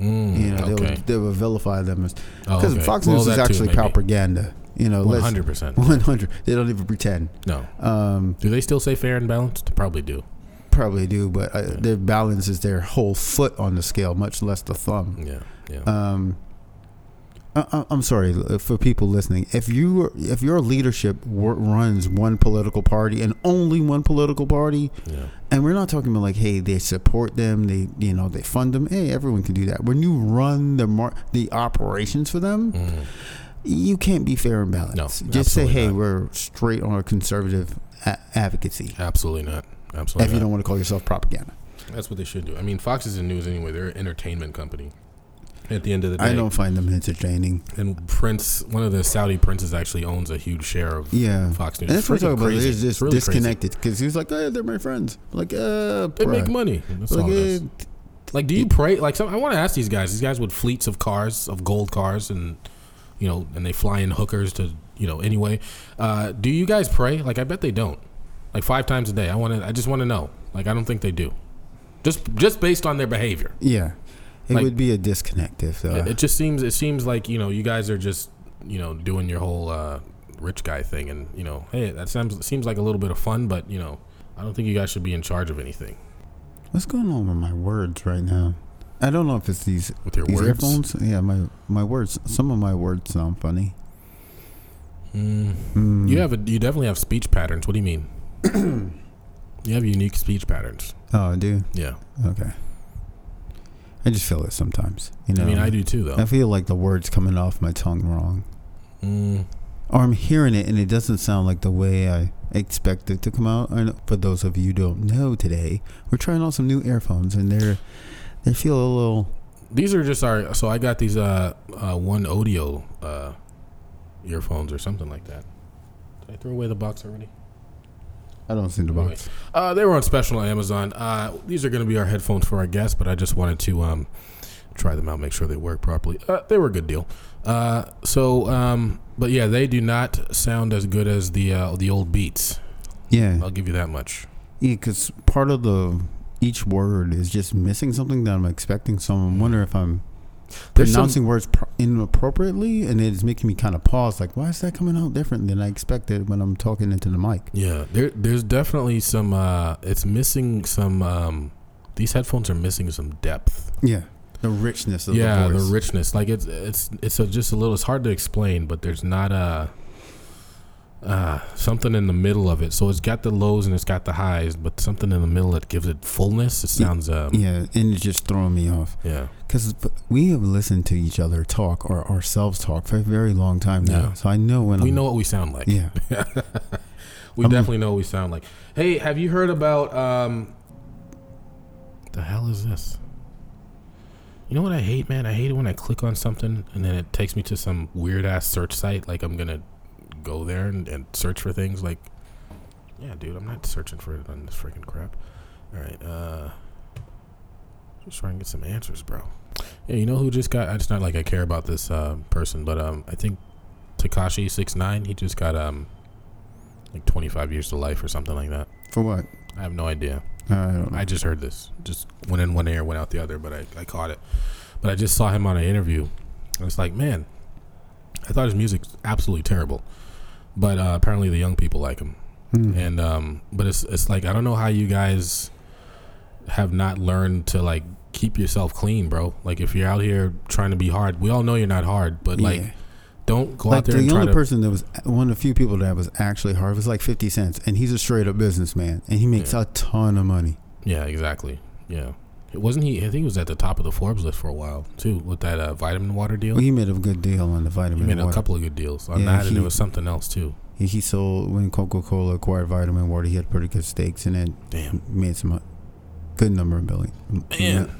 Mm, You know, they okay. would they would vilify them as Oh, because okay. Fox Well, News is that too, actually propaganda. You know, hundred percent. 100. They don't even pretend. No. Um, Do they still say fair and balanced? Probably do. probably do, but uh, their balance is their whole foot on the scale, much less the thumb. Yeah. Yeah. Um, I, I- I'm sorry uh, for people listening. If you if your leadership runs one political party and only one political party, yeah. and we're not talking about like, hey, they support them, they you know they fund them. Hey, everyone can do that. When you run the mar- the operations for them, Mm. you can't be fair and balanced. No, Just say, hey, not. we're straight on a conservative a- advocacy. Absolutely not. Absolutely. If you don't want to call yourself propaganda, That's what they should do. I mean, Fox is in news anyway. They're an entertainment company. At the end of the day, I don't find them entertaining. And Prince, one of the Saudi princes, actually owns a huge share of Yeah. Fox News. And that's what I'm talking about. It's just It's really disconnected because he was like, "Hey, they're my friends." Like, uh, They bruh. make money. That's Like, all it eh. Like, do you pray? Like, some, I want to ask these guys. These guys with fleets of cars, of gold cars, and you know, and they fly in hookers to you know. Anyway, uh, do you guys pray? Like, I bet they don't. Like five times a day. I want to. I just want to know. Like, I don't think they do. Just just based on their behavior. yeah, it Like- would be a disconnect if. Uh, it, it just seems. It seems like you know, you guys are just you know doing your whole uh, rich guy thing, and you know, hey, that seems seems like a little bit of fun, but you know, I don't think you guys should be in charge of anything what's going on with my words right now? I don't know if it's these with your these words. earphones. Yeah, my my words. Some of my words sound funny. Mm. Mm. You have a, you definitely have speech patterns. What do you mean? you have unique speech patterns. Oh, I do. Yeah, Okay. I just feel it sometimes. You know. I mean I do too, though. I feel like the words coming off my tongue wrong. Mm. or I'm hearing it and it doesn't sound like the way I expect it to come out. Know, for those of you who don't know today, we're trying out some new earphones and they're they feel a little These are just our. So I got these uh, uh one audio uh earphones or something like that. Did I throw away the box already? I don't see the box. Uh, they were on special on Amazon. Uh, these are going to be our headphones for our guests, but I just wanted to um, try them out, make sure they work properly. Uh, they were a good deal. Uh, so, um, but yeah, they do not sound as good as the uh, the old Beats. Yeah, I'll give you that much. yeah, because part of the each word is just missing something that I'm expecting. So I'm wondering if I'm There's some- pronouncing words pro- inappropriately, and it's making me kind of pause. Like, why is that coming out different than I expected when I'm talking into the mic? Yeah, there, there's definitely some. Uh, it's missing some. Um, these headphones are missing some depth. Yeah, the richness of yeah, the the, richness. Like it's it's it's a, just a little. It's hard to explain, but there's not a uh, something in the middle of it. So it's got the lows and it's got the highs, but something in the middle that gives it fullness. It sounds. Um, yeah, and it's just throwing me off. yeah. Because we have listened to each other talk or ourselves talk for a very long time now. Yeah. So I know when We I'm, know what we sound like. Yeah. we I'm- definitely know what we sound like. Hey, have you heard about um the hell is this? You know what I hate, man? I hate it when I click on something and then it takes me to some weird ass search site like I'm gonna go there and, and search for things like Yeah, dude, I'm not searching for it on this freaking crap. Alright, uh just trying to get some answers, bro. Yeah, you know who just got it's not like I care about this uh, person, but um I think Tekashi 6ix9ine. He just got um like twenty five years to life or something like that. For what? I have no idea. I don't know. I just heard this. Just went in one ear, went out the other, but I, I caught it. But I just saw him on an interview. And it's like, man, I thought his music's absolutely terrible. But uh, apparently the young people like him. Hmm. And um but it's it's like I don't know how you guys have not learned to like keep yourself clean, bro. Like if you're out here trying to be hard, we all know you're not hard, but like don't go like out there the and try only person that was one of the few people that was actually hard was like 50 cents and he's a straight up businessman and he makes Yeah. a ton of money Yeah, exactly. Yeah. Wasn't he I think he was at the top of the Forbes list for a while too with that uh, vitamin water deal. well, he made a good deal on the vitamin. He made a couple of good deals on Yeah, that, and he- there was something else too. he, he sold when coca-cola acquired vitamin water he had pretty good stakes and it Damn, made some uh, good number of billion man,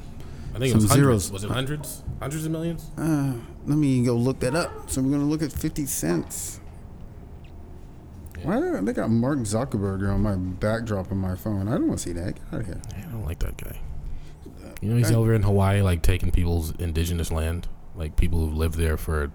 I think it was Some hundreds. zeros. Was it hundreds? Hundreds of millions? Uh, let me go look that up. So we're gonna look at fifty cents. Why do they got Mark Zuckerberg on my backdrop on my phone? I don't want to see that. Get out of here. I don't like that guy. You know, he's Right. over in Hawaii, like taking people's indigenous land, like people who've lived there for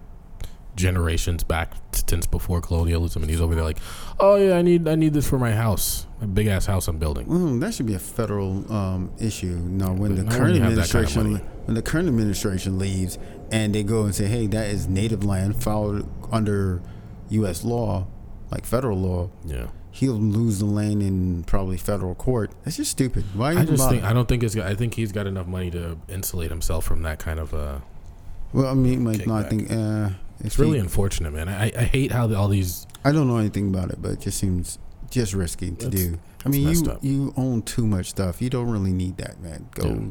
generations back since before colonialism, and he's over there like, oh yeah, I need I need this for my house, my big ass house I'm building. Mm, that should be a federal um, issue. No, when But the current you kind of administration when the current administration leaves and they go and say, "Hey, that is native land filed under U.S. law, like federal law," Yeah, he'll lose the lane in probably federal court. That's just stupid. Why? I just bother? think I don't think it's got, I think he's got enough money to insulate himself from that kind of. uh well, I mean, like, no, I think uh, It's really unfortunate, man. I I hate how the, all these. I don't know anything about it, but it just seems just risky to do. I mean, you up. you own too much stuff. You don't really need that, man. Go Yeah.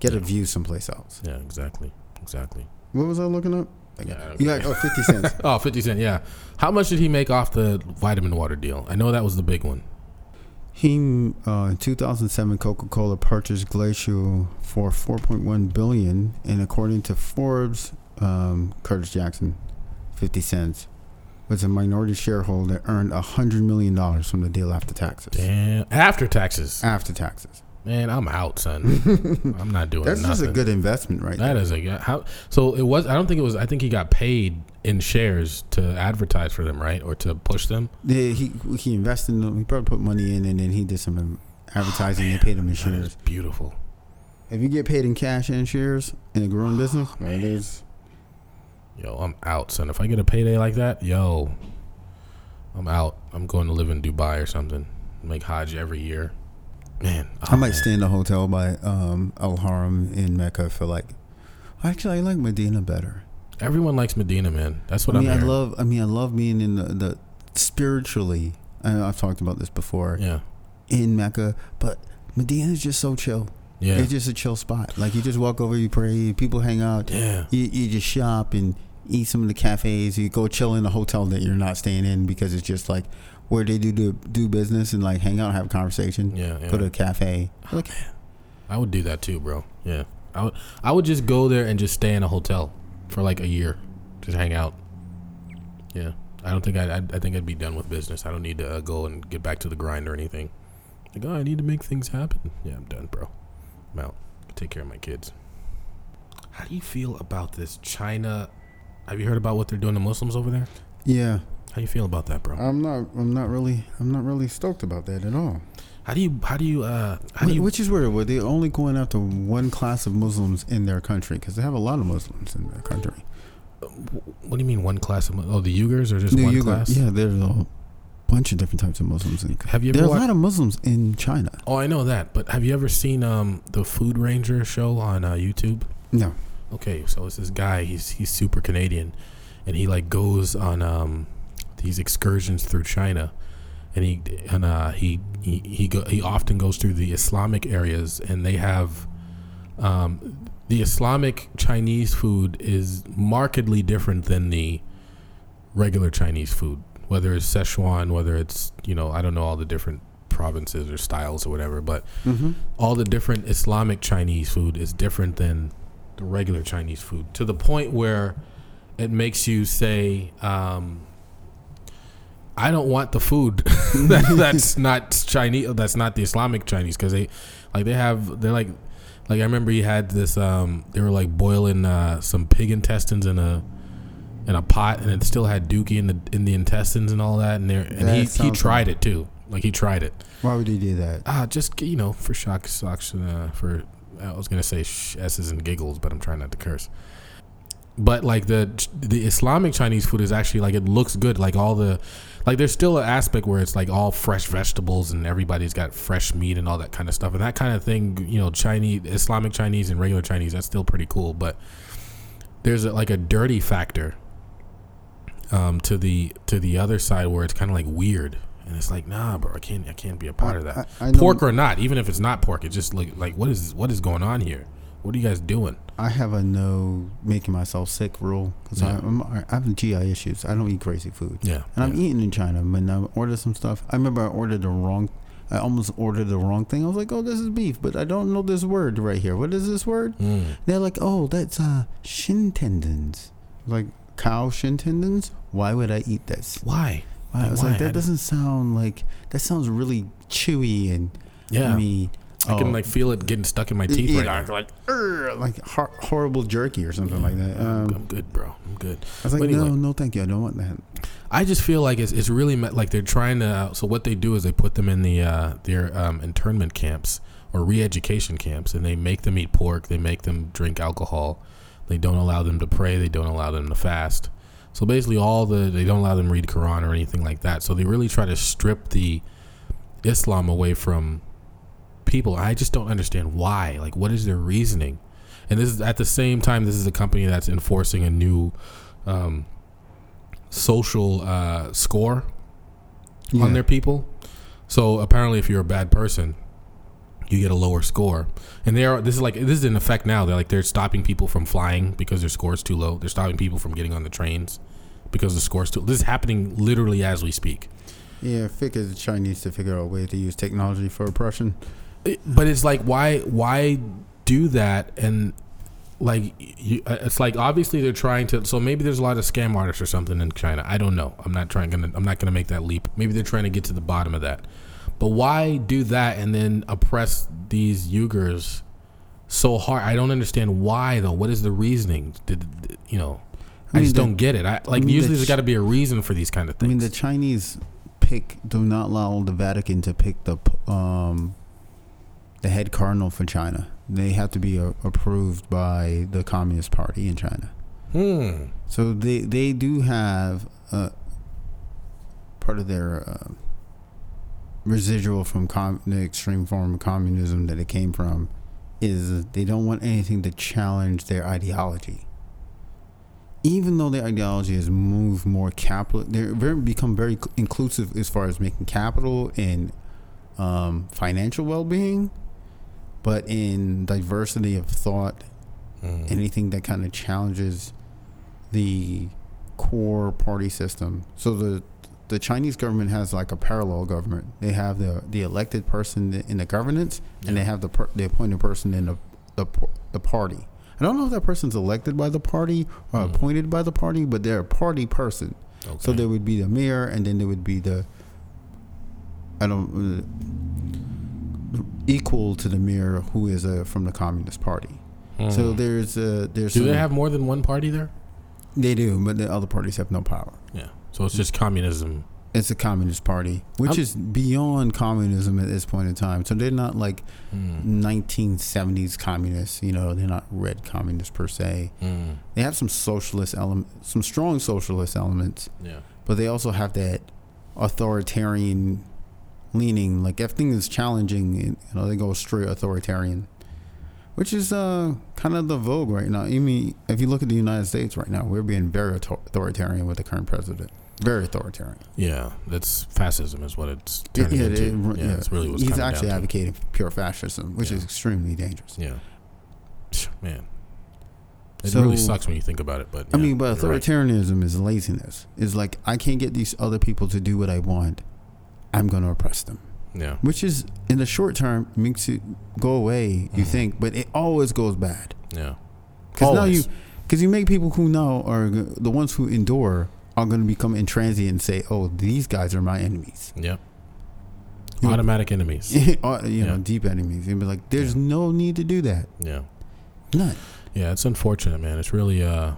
get a view someplace else. Yeah, exactly, exactly. What was I looking up? Yeah, I don't You care. got oh, 50 cents. Oh, 50 Cent, yeah. How much did he make off the vitamin water deal? I know that was the big one. He uh, in 2007, Coca-Cola purchased Glacéau for 4.1 billion, and according to Forbes, um, Curtis Jackson, 50 cents, was a minority shareholder that earned 100 million dollars from the deal after taxes. Damn. After taxes. After taxes, Man, I'm out, son. I'm not doing that. that's nothing. just a good investment, right That there. is a how. So it was. I don't think it was. I think he got paid in shares to advertise for them, right, or to push them. Yeah, he he invested. In them. He probably put money in, and then he did some advertising. they oh, paid him in shares. beautiful. If you get paid in cash and shares in a growing oh, business, man, it is. Yo, I'm out, son. If I get a payday like that, yo, I'm out. I'm going to live in Dubai or something. Make Hajj every year. Man, I oh, might man. stay in a hotel by um, Al Haram in Mecca for like. Actually, I like Medina better. Everyone likes Medina, man. That's what I mean, am I love. I mean, I love being in the, the spiritually. I know I've talked about this before Yeah, in Mecca, but Medina is just so chill. yeah, It's just a chill spot. Like you just walk over, you pray, people hang out. yeah. You, you just shop and eat some of the cafes. You go chill in a hotel that you're not staying in because it's just like where they do do, do business and like hang out, have a conversation. Yeah, yeah. Go to a cafe. Like, I would do that too, bro. Yeah, I would. I would just go there and just stay in a hotel for like a year, just hang out. Yeah, I don't think I'd, I'd I think I'd be done with business. I don't need to uh, go and get back to the grind or anything. Like, oh, I need to make things happen. Yeah, I'm done, bro. I'm out. Take care of my kids. How do you feel about this China? Have you heard about what they're doing to Muslims over there? yeah, How do you feel about that, bro? I'm not. I'm not really. I'm not really stoked about that at all. How do you? How do you? Uh, how do you? Which is weird. Were they only going after one class of Muslims in their country? Because they have a lot of Muslims in their country. What do you mean one class of? Oh, the Uyghurs or just The one Uyghur- class? Yeah, there's a bunch of different types of Muslims. In, Have you ever there are a lot of Muslims in China. Oh, I know that, but have you ever seen um the Food Ranger show on uh, YouTube? No. Okay, so it's this guy. He's he's super Canadian, and he like goes on um these excursions through China, and he and uh he he he, go, he often goes through the Islamic areas, and they have um the Islamic Chinese food is markedly different than the regular Chinese food. Whether it's Sichuan, whether it's you know I don't know all the different provinces or styles or whatever, but Mm-hmm. all the different Islamic Chinese food is different than the regular Chinese food to the point where it makes you say, um, "I don't want the food that, that's not Chinese. That's not the Islamic Chinese because they, like, they have they're like, like I remember he had this. Um, they were like boiling uh, some pig intestines in a." In a pot, and it still had dookie in the in the intestines and all that, and there, and That he, he tried it too. Like he tried it. Why would he do that? Ah, just you know, for shock, socks, uh, for I was gonna say sh- s's and giggles, but I'm trying not to curse. But like the the Islamic Chinese food is actually like it looks good. Like all the like there's still an aspect where it's like all fresh vegetables and everybody's got fresh meat and all that kind of stuff. And that kind of thing, you know, Chinese Islamic Chinese and regular Chinese, that's still pretty cool. But there's a, like a dirty factor um, to the to the other side where it's kind of like weird. And it's like, nah, bro, I can't, I can't be a part of that I, I pork or not, even if it's not pork, it's just like like what is what is going on here? What are you guys doing? I have a no making myself sick rule because Yeah. I'm I have GI issues. I don't eat crazy food, Yeah, and I'm eating in China. When I ordered some stuff, I remember I ordered the wrong. I almost ordered the wrong thing. I was like, "Oh, this is beef," but I don't know this word right here. What is this word? Mm. They're like, "Oh, that's uh shin tendons, like cow shin tendons." Why would I eat this? Why? Why? I was Why? like, I that doesn't sound like that sounds really chewy and Yeah, I mean, I can Oh. like feel it getting stuck in my teeth Yeah, right now. like like, "Urgh," like hor- horrible jerky or something like that. Um, I'm good, bro. I'm good. I was like, But anyway. no, no, thank you. I don't want that. I just feel like it's, it's really met, like they're trying to. So what they do is they put them in the uh, their um, internment camps or re-education camps, and they make them eat pork. They make them drink alcohol. They don't allow them to pray. They don't allow them to fast. So basically, all the they don't allow them to read Quran or anything like that. So they really try to strip the Islam away from people. I just don't understand why. Like, what is their reasoning? And this is at the same time, this is a company that's enforcing a new um, social uh, score Yeah. on their people. So apparently, if you're a bad person, you get a lower score. And they are. This is like this is in effect now. They're like they're stopping people from flying because their score is too low. They're stopping people from getting on the trains because the score is too. Low. This is happening literally as we speak. Yeah, figure the Chinese to figure out a way to use technology for oppression. But it's like why why do that? And like you, uh, it's like obviously they're trying to so maybe there's a lot of scam artists or something in China. I don't know. I'm not trying gonna I'm not gonna make that leap. Maybe they're trying to get to the bottom of that. But why do that and then oppress these Uyghurs so hard? I don't understand why though. What is the reasoning? Did you know I, I mean, just the- don't get it. I like mean, the usually there's Ch- got to be a reason for these kind of things. I mean, the Chinese pick do not allow the Vatican to pick the um the head cardinal for China. They have to be uh, approved by the Communist Party in China. hmm So they they do have uh, part of their uh, residual from com- the extreme form of communism that it came from is they don't want anything to challenge their ideology. Even though their ideology has moved more capital, they're very become very inclusive as far as making capital and um, financial well-being, but in diversity of thought Mm. anything that kind of challenges the core party system. So the the Chinese government has like a parallel government. They have the the elected person in the governance, and they have the per, the appointed person in the the the party. I don't know if that person's elected by the party or Mm. appointed by the party, but they're a party person. okay. So there would be the mayor, and then there would be the I don't uh, equal to the mayor who is uh, from the Communist Party. So Hmm. there's uh there's do they have more than one party there they do, but the other parties have no power. Yeah. So it's just communism. It's a communist party, which I'm- is beyond communism at this point in time. So they're not like Mm. 1970s communists. You know, they're not red communists per se. Mm. They have some socialist element, some strong socialist elements, Yeah. but they also have that authoritarian leaning. Like everything is challenging, you know, they go straight authoritarian, which is uh kind of the vogue right now. I mean, if you look at the United States right now, we're being very authoritarian with the current president. Very authoritarian. Yeah. That's fascism, is what it's turning yeah, into. it- yeah, yeah. That's really what's He's actually advocating pure fascism, which Yeah. is extremely dangerous. Yeah. Man. It So- really sucks when you think about it, but I mean, but you're right. authoritarianism is laziness. It's like I can't get these other people to do what I want. I'm going to oppress them. Yeah. which is in the short term makes it go away. You Mhm. think, but it always goes bad Yeah. because now you because you make people who now are the ones who endure are going to become intransient and say, "Oh, these guys are my enemies." Yep. You know- Automatic enemies. You know, Yeah. deep enemies. You'd be like, "There's Yeah. no need to do that." Yeah. None. Yeah. It's unfortunate, man. It's really uh.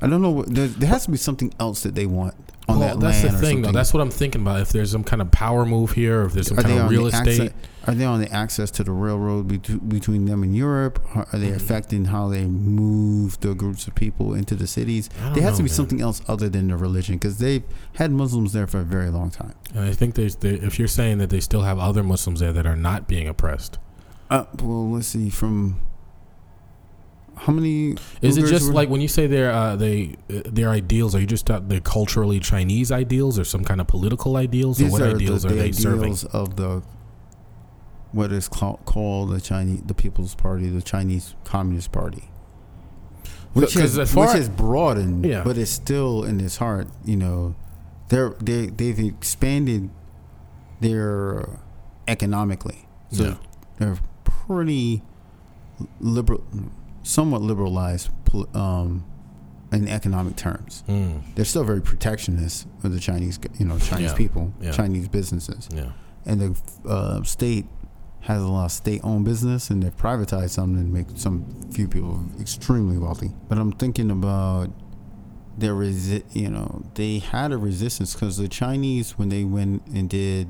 I don't know. What, there, there has to be something else that they want on well, that that's the thing, though. That's what I'm thinking about. If there's some kind of power move here, if there's some Are kind of real estate. access- Are they on the access to the railroad bet- between them and Europe? Are are they Mhm. affecting how they move the groups of people into the cities? There has to be man. something else other than the religion because they've had Muslims there for a very long time. And I think there's, they, if you're saying that they still have other Muslims there that are not being oppressed, Uh, well, let's see. From how many? is it just like when you say their uh, they uh, their ideals? Are you just uh, their culturally Chinese ideals, or some kind of political ideals, or what are ideals the, are the they serving? ideals of the what is called, called the Chinese, the People's Party, the Chinese Communist Party, which, far- which has broadened, Yeah. but it's still in its heart. You know, they're they they've expanded their economically, so Yeah. they're pretty liberal, somewhat liberalized um, in economic terms. Mm, They're still very protectionist of the Chinese, you know, Chinese Yeah. people, Yeah. Chinese businesses yeah. and the uh, state has a lot of state-owned business, and they've privatized some and make some few people extremely wealthy. But I'm thinking about their resi- you know, they had a resistance because the Chinese, when they went and did,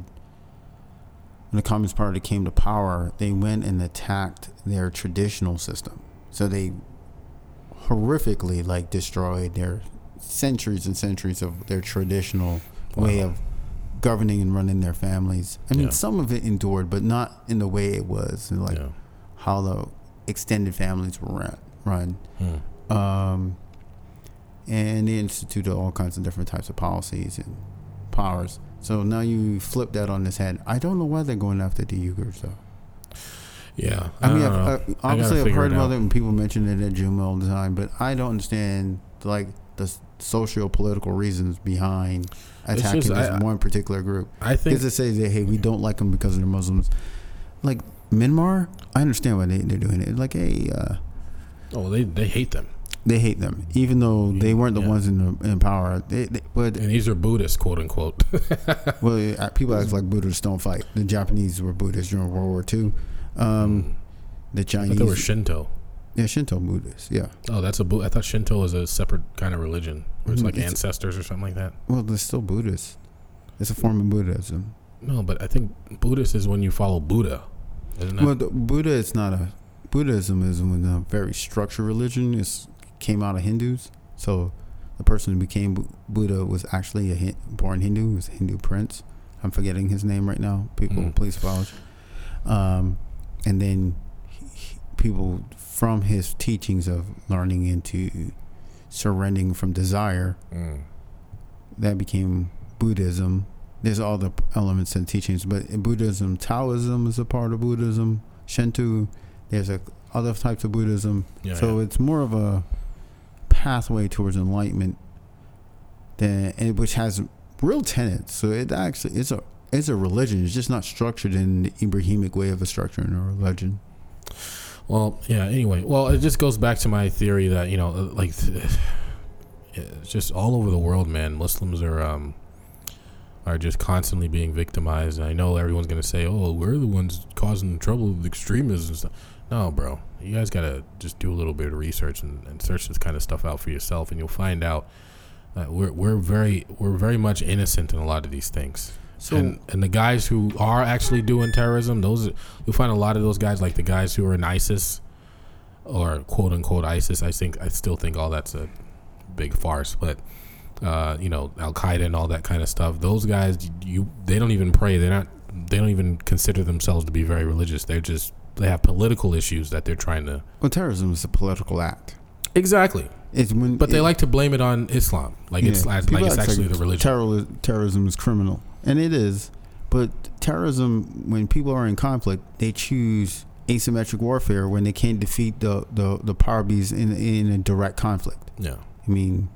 when the Communist Party came to power, they went and attacked their traditional system. So they horrifically like destroyed their centuries and centuries of their traditional way of governing and running their families. I mean, Yeah. some of it endured, but not in the way it was, and like yeah. how the extended families were run. run. Hmm. Um, and they instituted all kinds of different types of policies and powers. So now you flip that on this head. I don't know why they're going after the Uyghurs, though. Yeah. I, mean, don't I've. I've, obviously, I've heard about it when people mention it at Juma all the time, but I don't understand like the socio political reasons behind attacking just- this I- one particular group. I think Because it says that hey, we don't like them because they're Muslims. Like Myanmar, I understand why they, they're doing it. Like, hey, uh, oh they they hate them, they hate them, even though they weren't the Yeah. ones in the, in power. They, they, but and these are Buddhists, quote unquote. well, people act like Buddhists don't fight. The Japanese were Buddhists during World War II. Um, the Chinese, they were Shinto. yeah, Shinto Buddhists, yeah. Oh, that's a. I thought Shinto was a separate kind of religion, where it's Mm, like it's- ancestors or something like that. Well, they're still Buddhists. It's a form of Buddhism. No, but I think Buddhist is when you follow Buddha, isn't? Well, Buddha is not a Buddhism is a very structured religion. It came out of Hindus. So the person who became Buddha was actually a Hin- born Hindu. Was a Hindu prince. I'm forgetting his name right now. People, Mm. please apologize. Um, and then he, he- people from his teachings of learning into surrendering from desire Mm. that became Buddhism. There's all the elements and teachings, but in Buddhism, Taoism is a part of Buddhism. Shinto, there's a other types of Buddhism. Yeah, so yeah. it's more of a pathway towards enlightenment than which has real tenets. So it actually it's a it's a religion. It's just not structured in the Ibrahimic way of a structure in a religion. Well, yeah. Anyway, well, it just goes back to my theory that you know, uh, like, it's just all over the world, man. Muslims are um are just constantly being victimized. And I know everyone's gonna say, "Oh, we're the ones causing trouble with extremism." and stuff. No, bro, you guys gotta just do a little bit of research and, and search this kind of stuff out for yourself, and you'll find out we're we're very we're very much innocent in a lot of these things. So and and the guys who are actually doing terrorism, those you'll find a lot of those guys, like the guys who are in ISIS or quote unquote ISIS. I think I still think all that's a big farce, but uh, you know Al Qaeda and all that kind of stuff. Those guys, you they don't even pray. They're not. They don't even consider themselves to be very religious. They're just they have political issues that they're trying to well, terrorism is a political act. exactly. It's when But they like to blame it on Islam, like it's Yeah. like it's act actually the religion. terror- terrorism is criminal, and it is. But terrorism, when people are in conflict, they choose asymmetric warfare when they can't defeat the the, the power bees in in a direct conflict. yeah, I mean,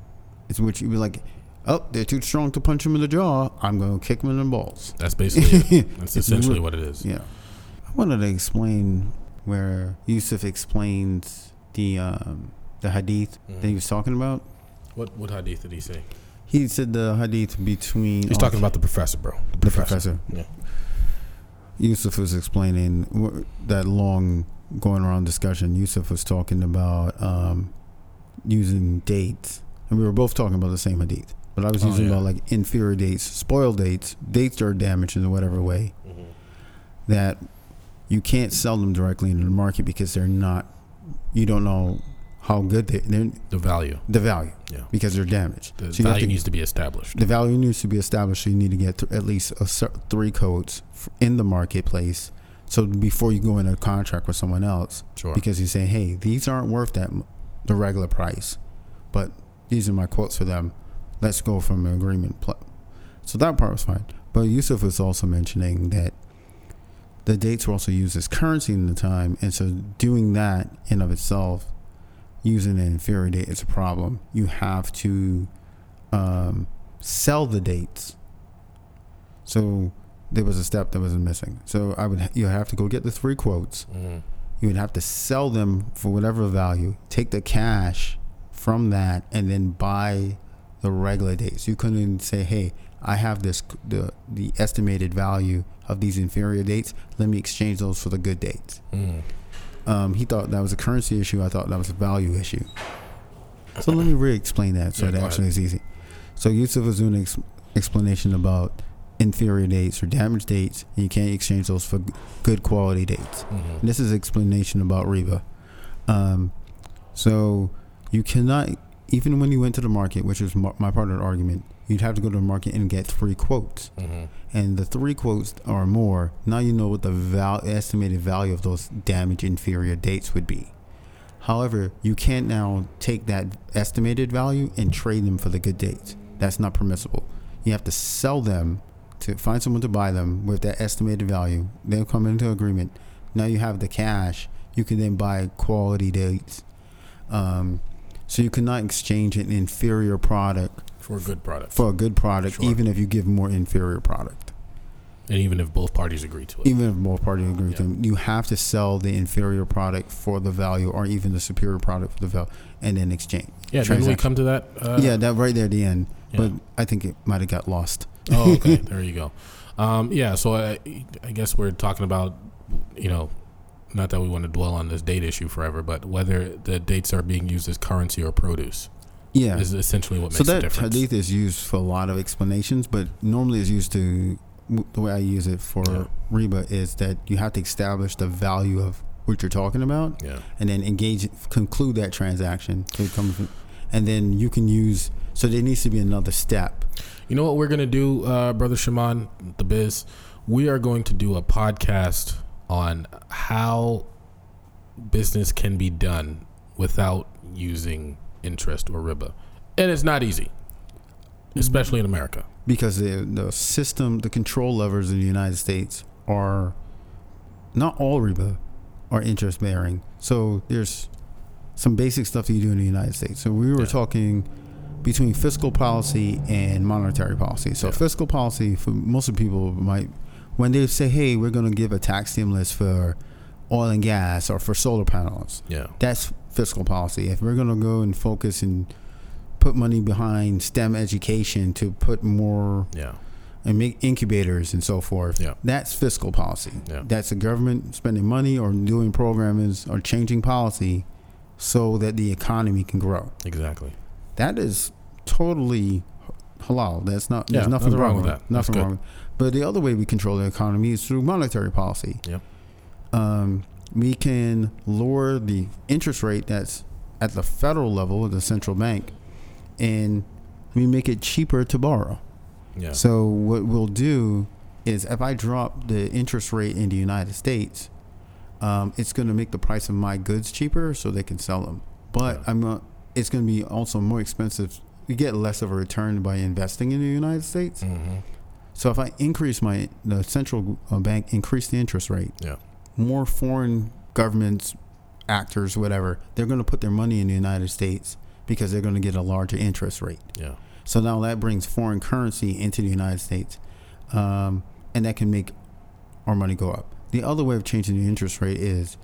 it's what you be like. Oh, they're too strong to punch them in the jaw. I'm going to kick them in the balls. that's basically it. That's essentially what it is. Yeah. I wanted to explain where Yusuf explains the um, the hadith that he was talking about. What what hadith did he say? He said the hadith between. He's talking about the professor, bro. the professor. Yeah. Yusuf was explaining that long going around discussion. Yusuf was talking about um, using dates, and we were both talking about the same hadith. But I was Oh, using yeah. about like inferior dates, spoiled dates, dates that are damaged in whatever way Mm-hmm. that you can't sell them directly into the market because they're not. You don't know how good they, they're The value. the value Yeah. because they're damaged. The So value to- needs to be established. the value needs to be established. So you need to get th- at least a cer- three codes f- in the marketplace. So before you go into a contract with someone else, Sure. because you say, "Hey, these aren't worth that m- the regular price, but these are my quotes for them. Let's go from an agreement." Pl-. So that part was fine. But Yusuf was also mentioning that the dates were also used as currency in the time, and so doing that in of itself, using an inferior date is a problem. You have to um, sell the dates. So there was a step that was missing. So I would you have to go get the three quotes. Mhm. You would have to sell them for whatever value. Take the cash from that and then buy the regular dates. You couldn't say, "Hey, I have this the the estimated value of these inferior dates. Let me exchange those for the good dates. Mm. Um, he thought that was a currency issue. I thought that was a value issue. So let me re-explain that so Yeah, it actually ahead. is easy. So Yusuf was doing an ex- explanation about inferior dates or damaged dates, and you can't exchange those for g- good quality dates. Mhm. This is explanation about riba. Um, so you cannot, even when you went to the market, which is my my part of the argument, you'd have to go to the market and get three quotes. Mhm. And the three quotes or more, now you know what the val- estimated value of those damaged inferior dates would be. However, you can't now take that estimated value and trade them for the good dates. That's not permissible. You have to sell them to find someone to buy them with that estimated value. They'll come into agreement. Now you have the cash. You can then buy quality dates. Um, so you cannot exchange an inferior product For a good product. for a good product, Sure. even if you give more inferior product. and even if both parties agree to it. Even if both parties agree Yeah. them, you have to sell the inferior product for the value, or even the superior product for the value, and then exchange. Yeah, didn't we come to that? Uh, yeah, that right there at the end. yeah. But I think it might have got lost. oh, okay. there you go. Um, yeah, so I, I guess we're talking about, you know, not that we want to dwell on this date issue forever, but whether the dates are being used as currency or produce Yeah. is essentially what makes So the that difference. hadith is used for a lot of explanations, but normally it's used to the way I use it for Yeah. riba is that you have to establish the value of what you're talking about, yeah. and then engage, conclude that transaction. It and then you can use. So there needs to be another step. You know what we're gonna do, uh, brother Shaman, the biz. We are going to do a podcast on how business can be done without using interest or riba, and it's not easy, especially in America. because the the system, the control levers in the United States are not all riba are interest bearing. So there's some basic stuff that you do in the United States. So we were Yeah. talking between fiscal policy and monetary policy. So Yeah. fiscal policy for most of people might when they say, "Hey, we're going to give a tax stimulus for oil and gas or for solar panels," Yeah. that's fiscal policy. If we're going to go and focus and put money behind STEM education to put more Yeah. and make incubators and so forth, Yeah. that's fiscal policy. Yeah. That's the government spending money or doing programs or changing policy so that the economy can grow. Exactly. That is totally halal. That's not. There's Yeah, nothing, nothing wrong wrong with that. Nothing wrong. But the other way we control the economy is through monetary policy. Yep. Um, we can lower the interest rate that's at the federal level of the central bank, and we make it cheaper to borrow. Yeah. So what we'll do is if I drop the interest rate in the United States, um, it's going to make the price of my goods cheaper so they can sell them. But Yeah. I'm not, it's going to be also more expensive. You get less of a return by investing in the United States. hmm So if I increase my the central uh, bank increase the interest rate, Yeah. More foreign governments, actors, whatever, they're going to put their money in the United States because they're going to get a larger interest rate. Yeah. So now that brings foreign currency into the United States, um, and that can make our money go up. The other way of changing the interest rate is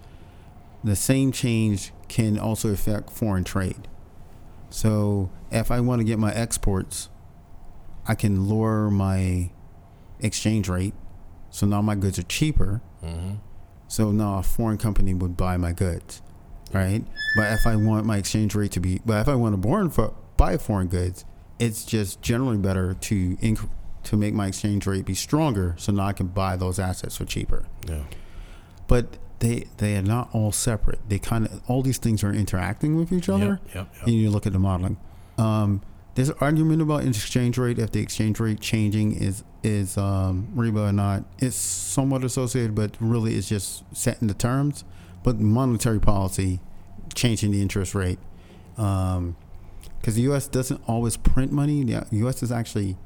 the same change can also affect foreign trade. So if I want to get my exports, I can lower my exchange rate. So now my goods are cheaper. hmm So now a foreign company would buy my goods, right? But if I want my exchange rate to be, but if I want to born for, buy foreign goods, it's just generally better to inc- to make my exchange rate be stronger, so now I can buy those assets for cheaper. Yeah. But they they are not all separate. They kind of all these things are interacting with each other. Yep. Yep. And you look at the modeling. Um, there's an argument about exchange rate if the exchange rate changing is is um, riba or not. It's somewhat associated, but really it's just setting the terms. But monetary policy, changing the interest rate, because the U.S. doesn't always print money. The U.S. is actually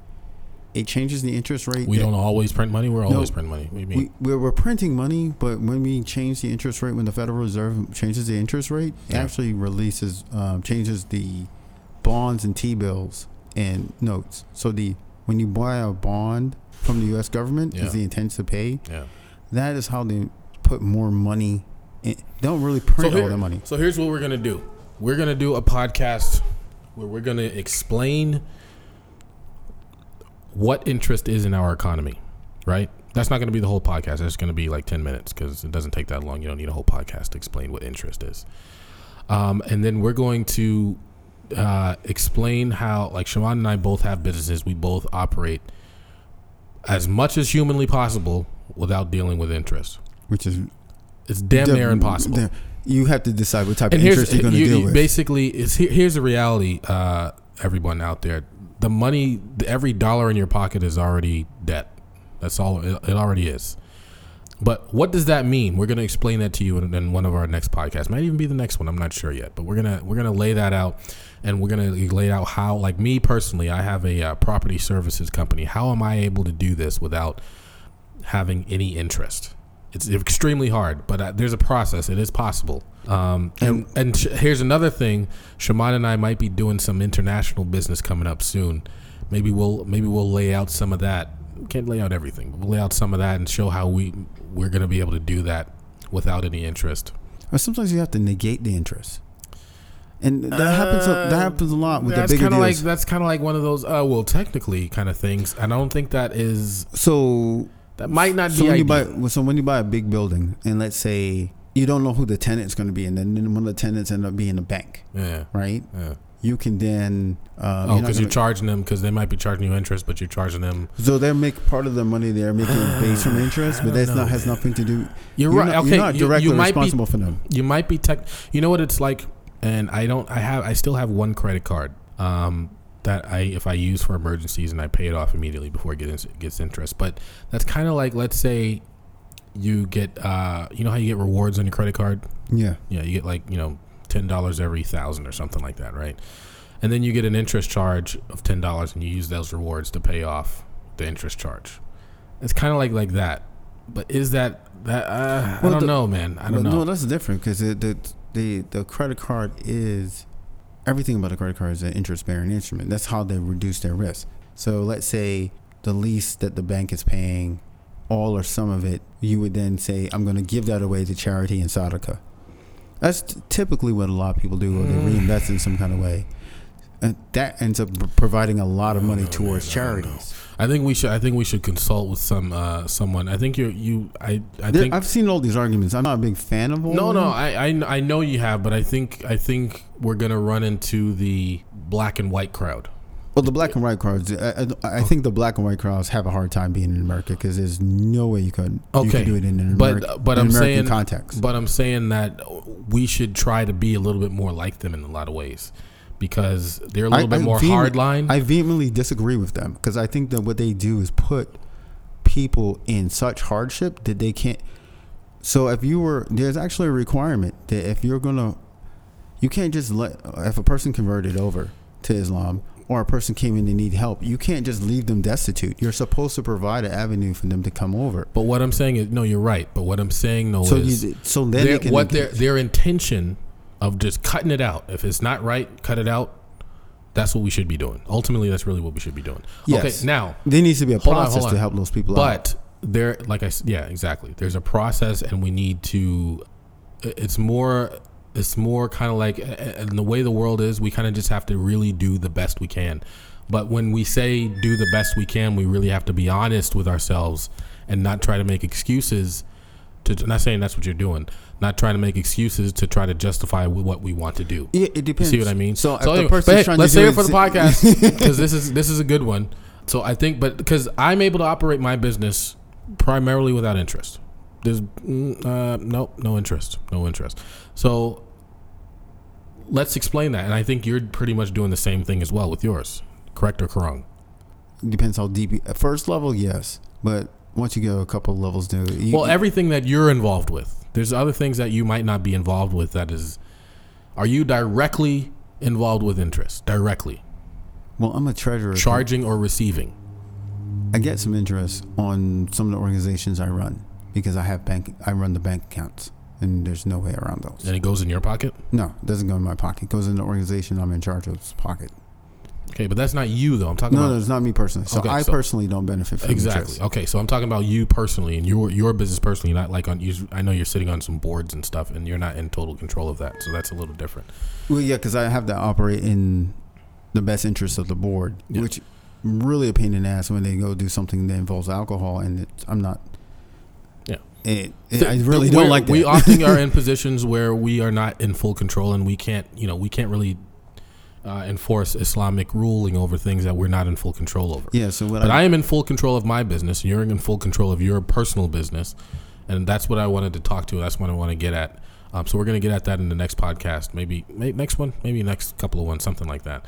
it changes the interest rate. We that- don't always print money. We're No. always print money. What do you mean? we, we're, we're printing money, but when we change the interest rate, when the Federal Reserve changes the interest rate, it actually releases, um, changes the bonds and T bills and notes. So the when you buy a bond from the U.S. government, Yeah. is the intent to pay. yeah. That is how they put more money. In. They don't really print here- all the money. So here's what we're gonna do. We're gonna do a podcast where we're gonna explain what interest is in our economy, right? That's not going to be the whole podcast. It's going to be like 10 minutes because it doesn't take that long. You don't need a whole podcast to explain what interest is. Um, and then we're going to uh, explain how, like, Shaman and I both have businesses. We both operate as much as humanly possible without dealing with interest. which is It's damn near impossible. You have to decide what type and of interest you're going to you- deal you- with. basically it's here's the reality uh everyone out there the money every dollar in your pocket is already debt that's all it, it already is but what does that mean we're going to explain that to you in, in one of our next podcasts might even be the next one i'm not sure yet but we're going to we're going to lay that out and we're going to lay out how like me personally i have a uh, property services company how am i able to do this without having any interest it's extremely hard, but uh, there's a process. It is possible. Um, and and sh- here's another thing: Shaman and I might be doing some international business coming up soon. Maybe we'll maybe we'll lay out some of that. Can't lay out everything. But we'll lay out some of that and show how we we're going to be able to do that without any interest. Or sometimes you have to negate the interest, and that happens. A, that happens a lot with the bigger of like deals. that's kind of like one of those uh, well technically kind of things. I don't think that is so that might not so be when you buy so when you buy a big building, and let's say you don't know who the tenant's going to be, and then one of the tenants end up being a bank, yeah, right? yeah. You can then um, Oh, because you're charging them because they might be charging you interest, but you're charging them. so they make part of their money they're making based from interest, but that's know, not has man. nothing to do. You're, you're right. Not, okay, you're not directly you, might be responsible for them. you might be tech. You know what it's like, and I don't. I have. I still have one credit card um, that I, if I use for emergencies, and I pay it off immediately before it gets gets interest. But that's kind of like, let's say, you get. Uh, you know how you get rewards on your credit card. Yeah, Yeah, you get like you know ten dollars every thousand or something like that, right? And then you get an interest charge of ten dollars, and you use those rewards to pay off the interest charge. It's kind of like like that. But is that that? Uh, I don't the- know, man. I don't But know. No, that's different because the the the credit card is everything about a credit card is an interest bearing instrument. That's how they reduce their risk. So let's say the lease that the bank is paying, all or some of it, you would then say, "I'm going to give that away to charity and Sadaka." That's t- typically what a lot of people do, or they Mm. reinvest in some kind of way. And that ends up providing a lot of money know, towards man. I charities. I think we should. I think we should consult with some uh, someone. I think you you. I I There- think. I've seen all these arguments. I'm not a big fan of all. no, no. I, I I know you have, but I think I think we're gonna run into the black and white crowd. Well, the black and white crowds, I, I, I think the black and white crowds have a hard time being in America because there's no way you could you Okay. could do it in an But- Ameri- but I'm American saying- context. But I'm saying that we should try to be a little bit more like them in a lot of ways, because they're a little I- bit I more hardline. I vehemently disagree with them because I think that what they do is put people in such hardship that they can't. So if you were, there's actually a requirement that if you're gonna, you can't just let if a person converted over to Islam or a person came in and need help, you can't just leave them destitute. You're supposed to provide an avenue for them to come over. but what I'm saying is, no, you're right. But what I'm saying though So is, you, so then their, they can what their their intention of just cutting it out. If it's not right, cut it out. That's what we should be doing. Ultimately, that's really what we should be doing. Yes. Okay, now There needs to be a Hold on, process hold on. to help those people out. But there, like I yeah, exactly. There's a process, and we need to. It's more. It's more kind of like, and the way the world is, we kind of just have to really do the best we can. But when we say do the best we can, we really have to be honest with ourselves and not try to make excuses. To not saying that's what you're doing, not trying to make excuses to try to justify what we want to do. It You depends. see what I mean? So, if anyway, the person's hey, trying let's save it for the podcast because this is this is a good one. So I think, but because I'm able to operate my business primarily without interest. There's mm, uh, no no interest, no interest. So let's explain that, and I think you're pretty much doing the same thing as well with yours. Correct or wrong? Depends how deep. You, at first level, yes, but once you go a couple levels, do you, Well, everything that you're involved with. There's other things that you might not be involved with. That is, are you directly involved with interest? Directly well, I'm a treasurer. charging or receiving? I get some interest on some of the organizations I run because I have bank. I run the bank accounts, and there's no way around those. And it goes in your pocket. No, it doesn't go in my pocket. It goes in the organization I'm in charge of's pocket. Okay, but that's not you though. I'm talking No, about no, it's not me personally. So Okay, I so- personally don't benefit from exactly. Okay, so I'm talking about you personally and your your business personally, not like on. You, I know you're sitting on some boards and stuff, and you're not in total control of that, so that's a little different. Well, yeah, because I have to operate in the best interest of the board, Yeah. which really a pain in the ass when they go do something that involves alcohol, and it, I'm not. Yeah. It, it, I really don't like that. We often are in positions where we are not in full control, and we can't, you know, we can't really uh, enforce Islamic ruling over things that we're not in full control over. yeah. So what But I, I am in full control of my business. You're in full control of your personal business, and that's what I wanted to talk to. That's what I want to get at. Um, so we're going to get at that in the next podcast, maybe, may next one, maybe next couple of ones, something like that.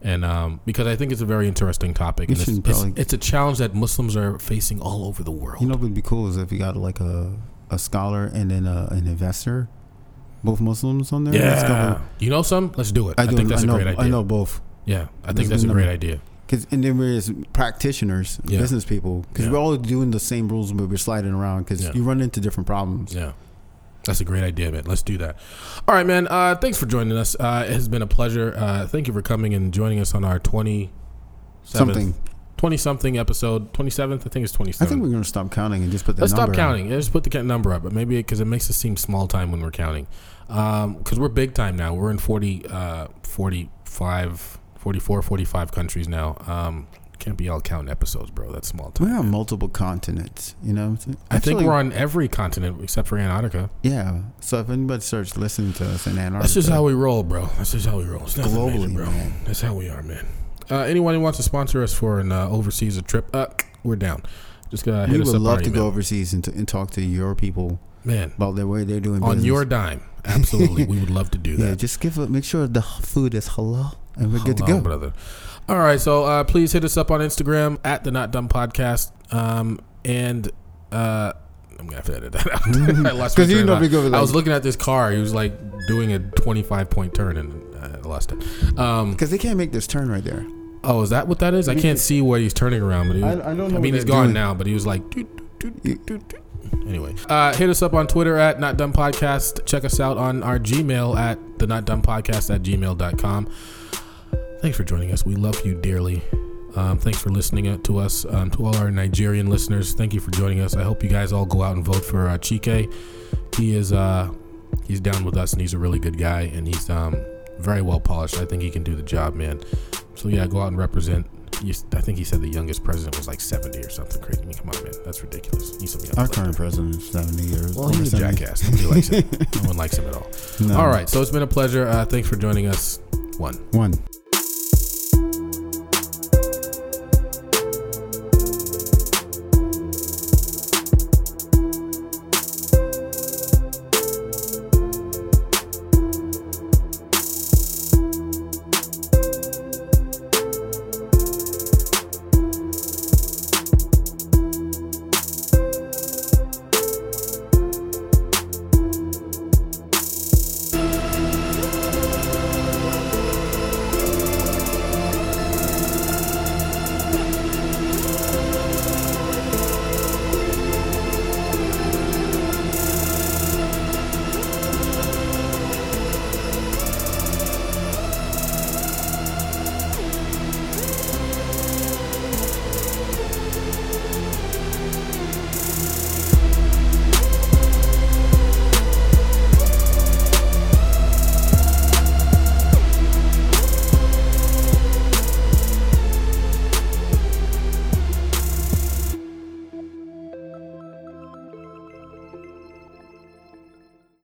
And um, because I think it's a very interesting topic, and it's, it's, it's a challenge that Muslims are facing all over the world. you know, what would be cool is if you got like a a scholar and then a, an investor, both Muslims on there. Yeah, you know some. Let's do it. I, I, do, think that's I know, a great idea. I know both. Yeah, I think that's a great idea. Cause and then there's practitioners, Yeah. business people, because Yeah. we're all doing the same rules, but we're sliding around because Yeah. you run into different problems. Yeah. That's a great idea, man. Let's do that. All right, man. Uh, thanks for joining us. Uh, it has been a pleasure. Uh, thank you for coming and joining us on our 20 Something. 20 something episode. 27th? I think it's 27. I think we're gonna stop counting and just put the Let's stop counting. Yeah, just put the number up, but maybe because it makes us seem small time when we're counting. Because we're big time now. We're in 40, uh, 45, 44, 45 countries now. Um, can't be all counting episodes, bro. That's small time. We're on multiple continents. You know, I'm? I think we're on every continent except for Antarctica. Yeah. So if anybody starts listening to us in Antarctica, That's just how we roll, bro. That's just how we roll. It's globally, major, bro. man. That's how we are, man. Uh, anyone who wants to sponsor us for an uh, overseas trip, uh, we're down. Just uh, hit we us would up love to go overseas and, to, and talk to your people man about the way they're doing business. on business. your dime. Absolutely, we would love to do yeah. that. Just give it. Make sure the food is halal, and we're good to go. brother. All right, so uh, please hit us up on Instagram at the Not Dumb Podcast, um, and uh, I'm gonna have to edit that out. I lost my 'Cause you of go I was looking at this car. He was like doing a 25 point turn, and uh, I lost it. Um, Because they can't make this turn right there. Oh, is that what that is? I can't see where he's turning around, but he, I- I, I don't know mean, he's gone doing. now, but he was like. Anyway, uh, hit us up on Twitter at Not Dumb Podcast. Check us out on our Gmail at the Not Dumb Podcast at gmail.com. Thanks for joining us. We love you dearly. Um, thanks for listening to us. Um, to all our Nigerian listeners, thank you for joining us. I hope you guys all go out and vote for uh, Chike. He is uh, he's down with us, and he's a really good guy, and he's um, very well polished. I think he can do the job, man. So yeah, go out and represent. I think he said the youngest president was like 70 or something crazy. I mean, come on, man, that's ridiculous. He's some young Our current president is 70 years. Well, he's a 70. jackass. Nobody likes him. No one likes him at all. No. All right, so it's been a pleasure. Uh, thanks for joining us. One. One.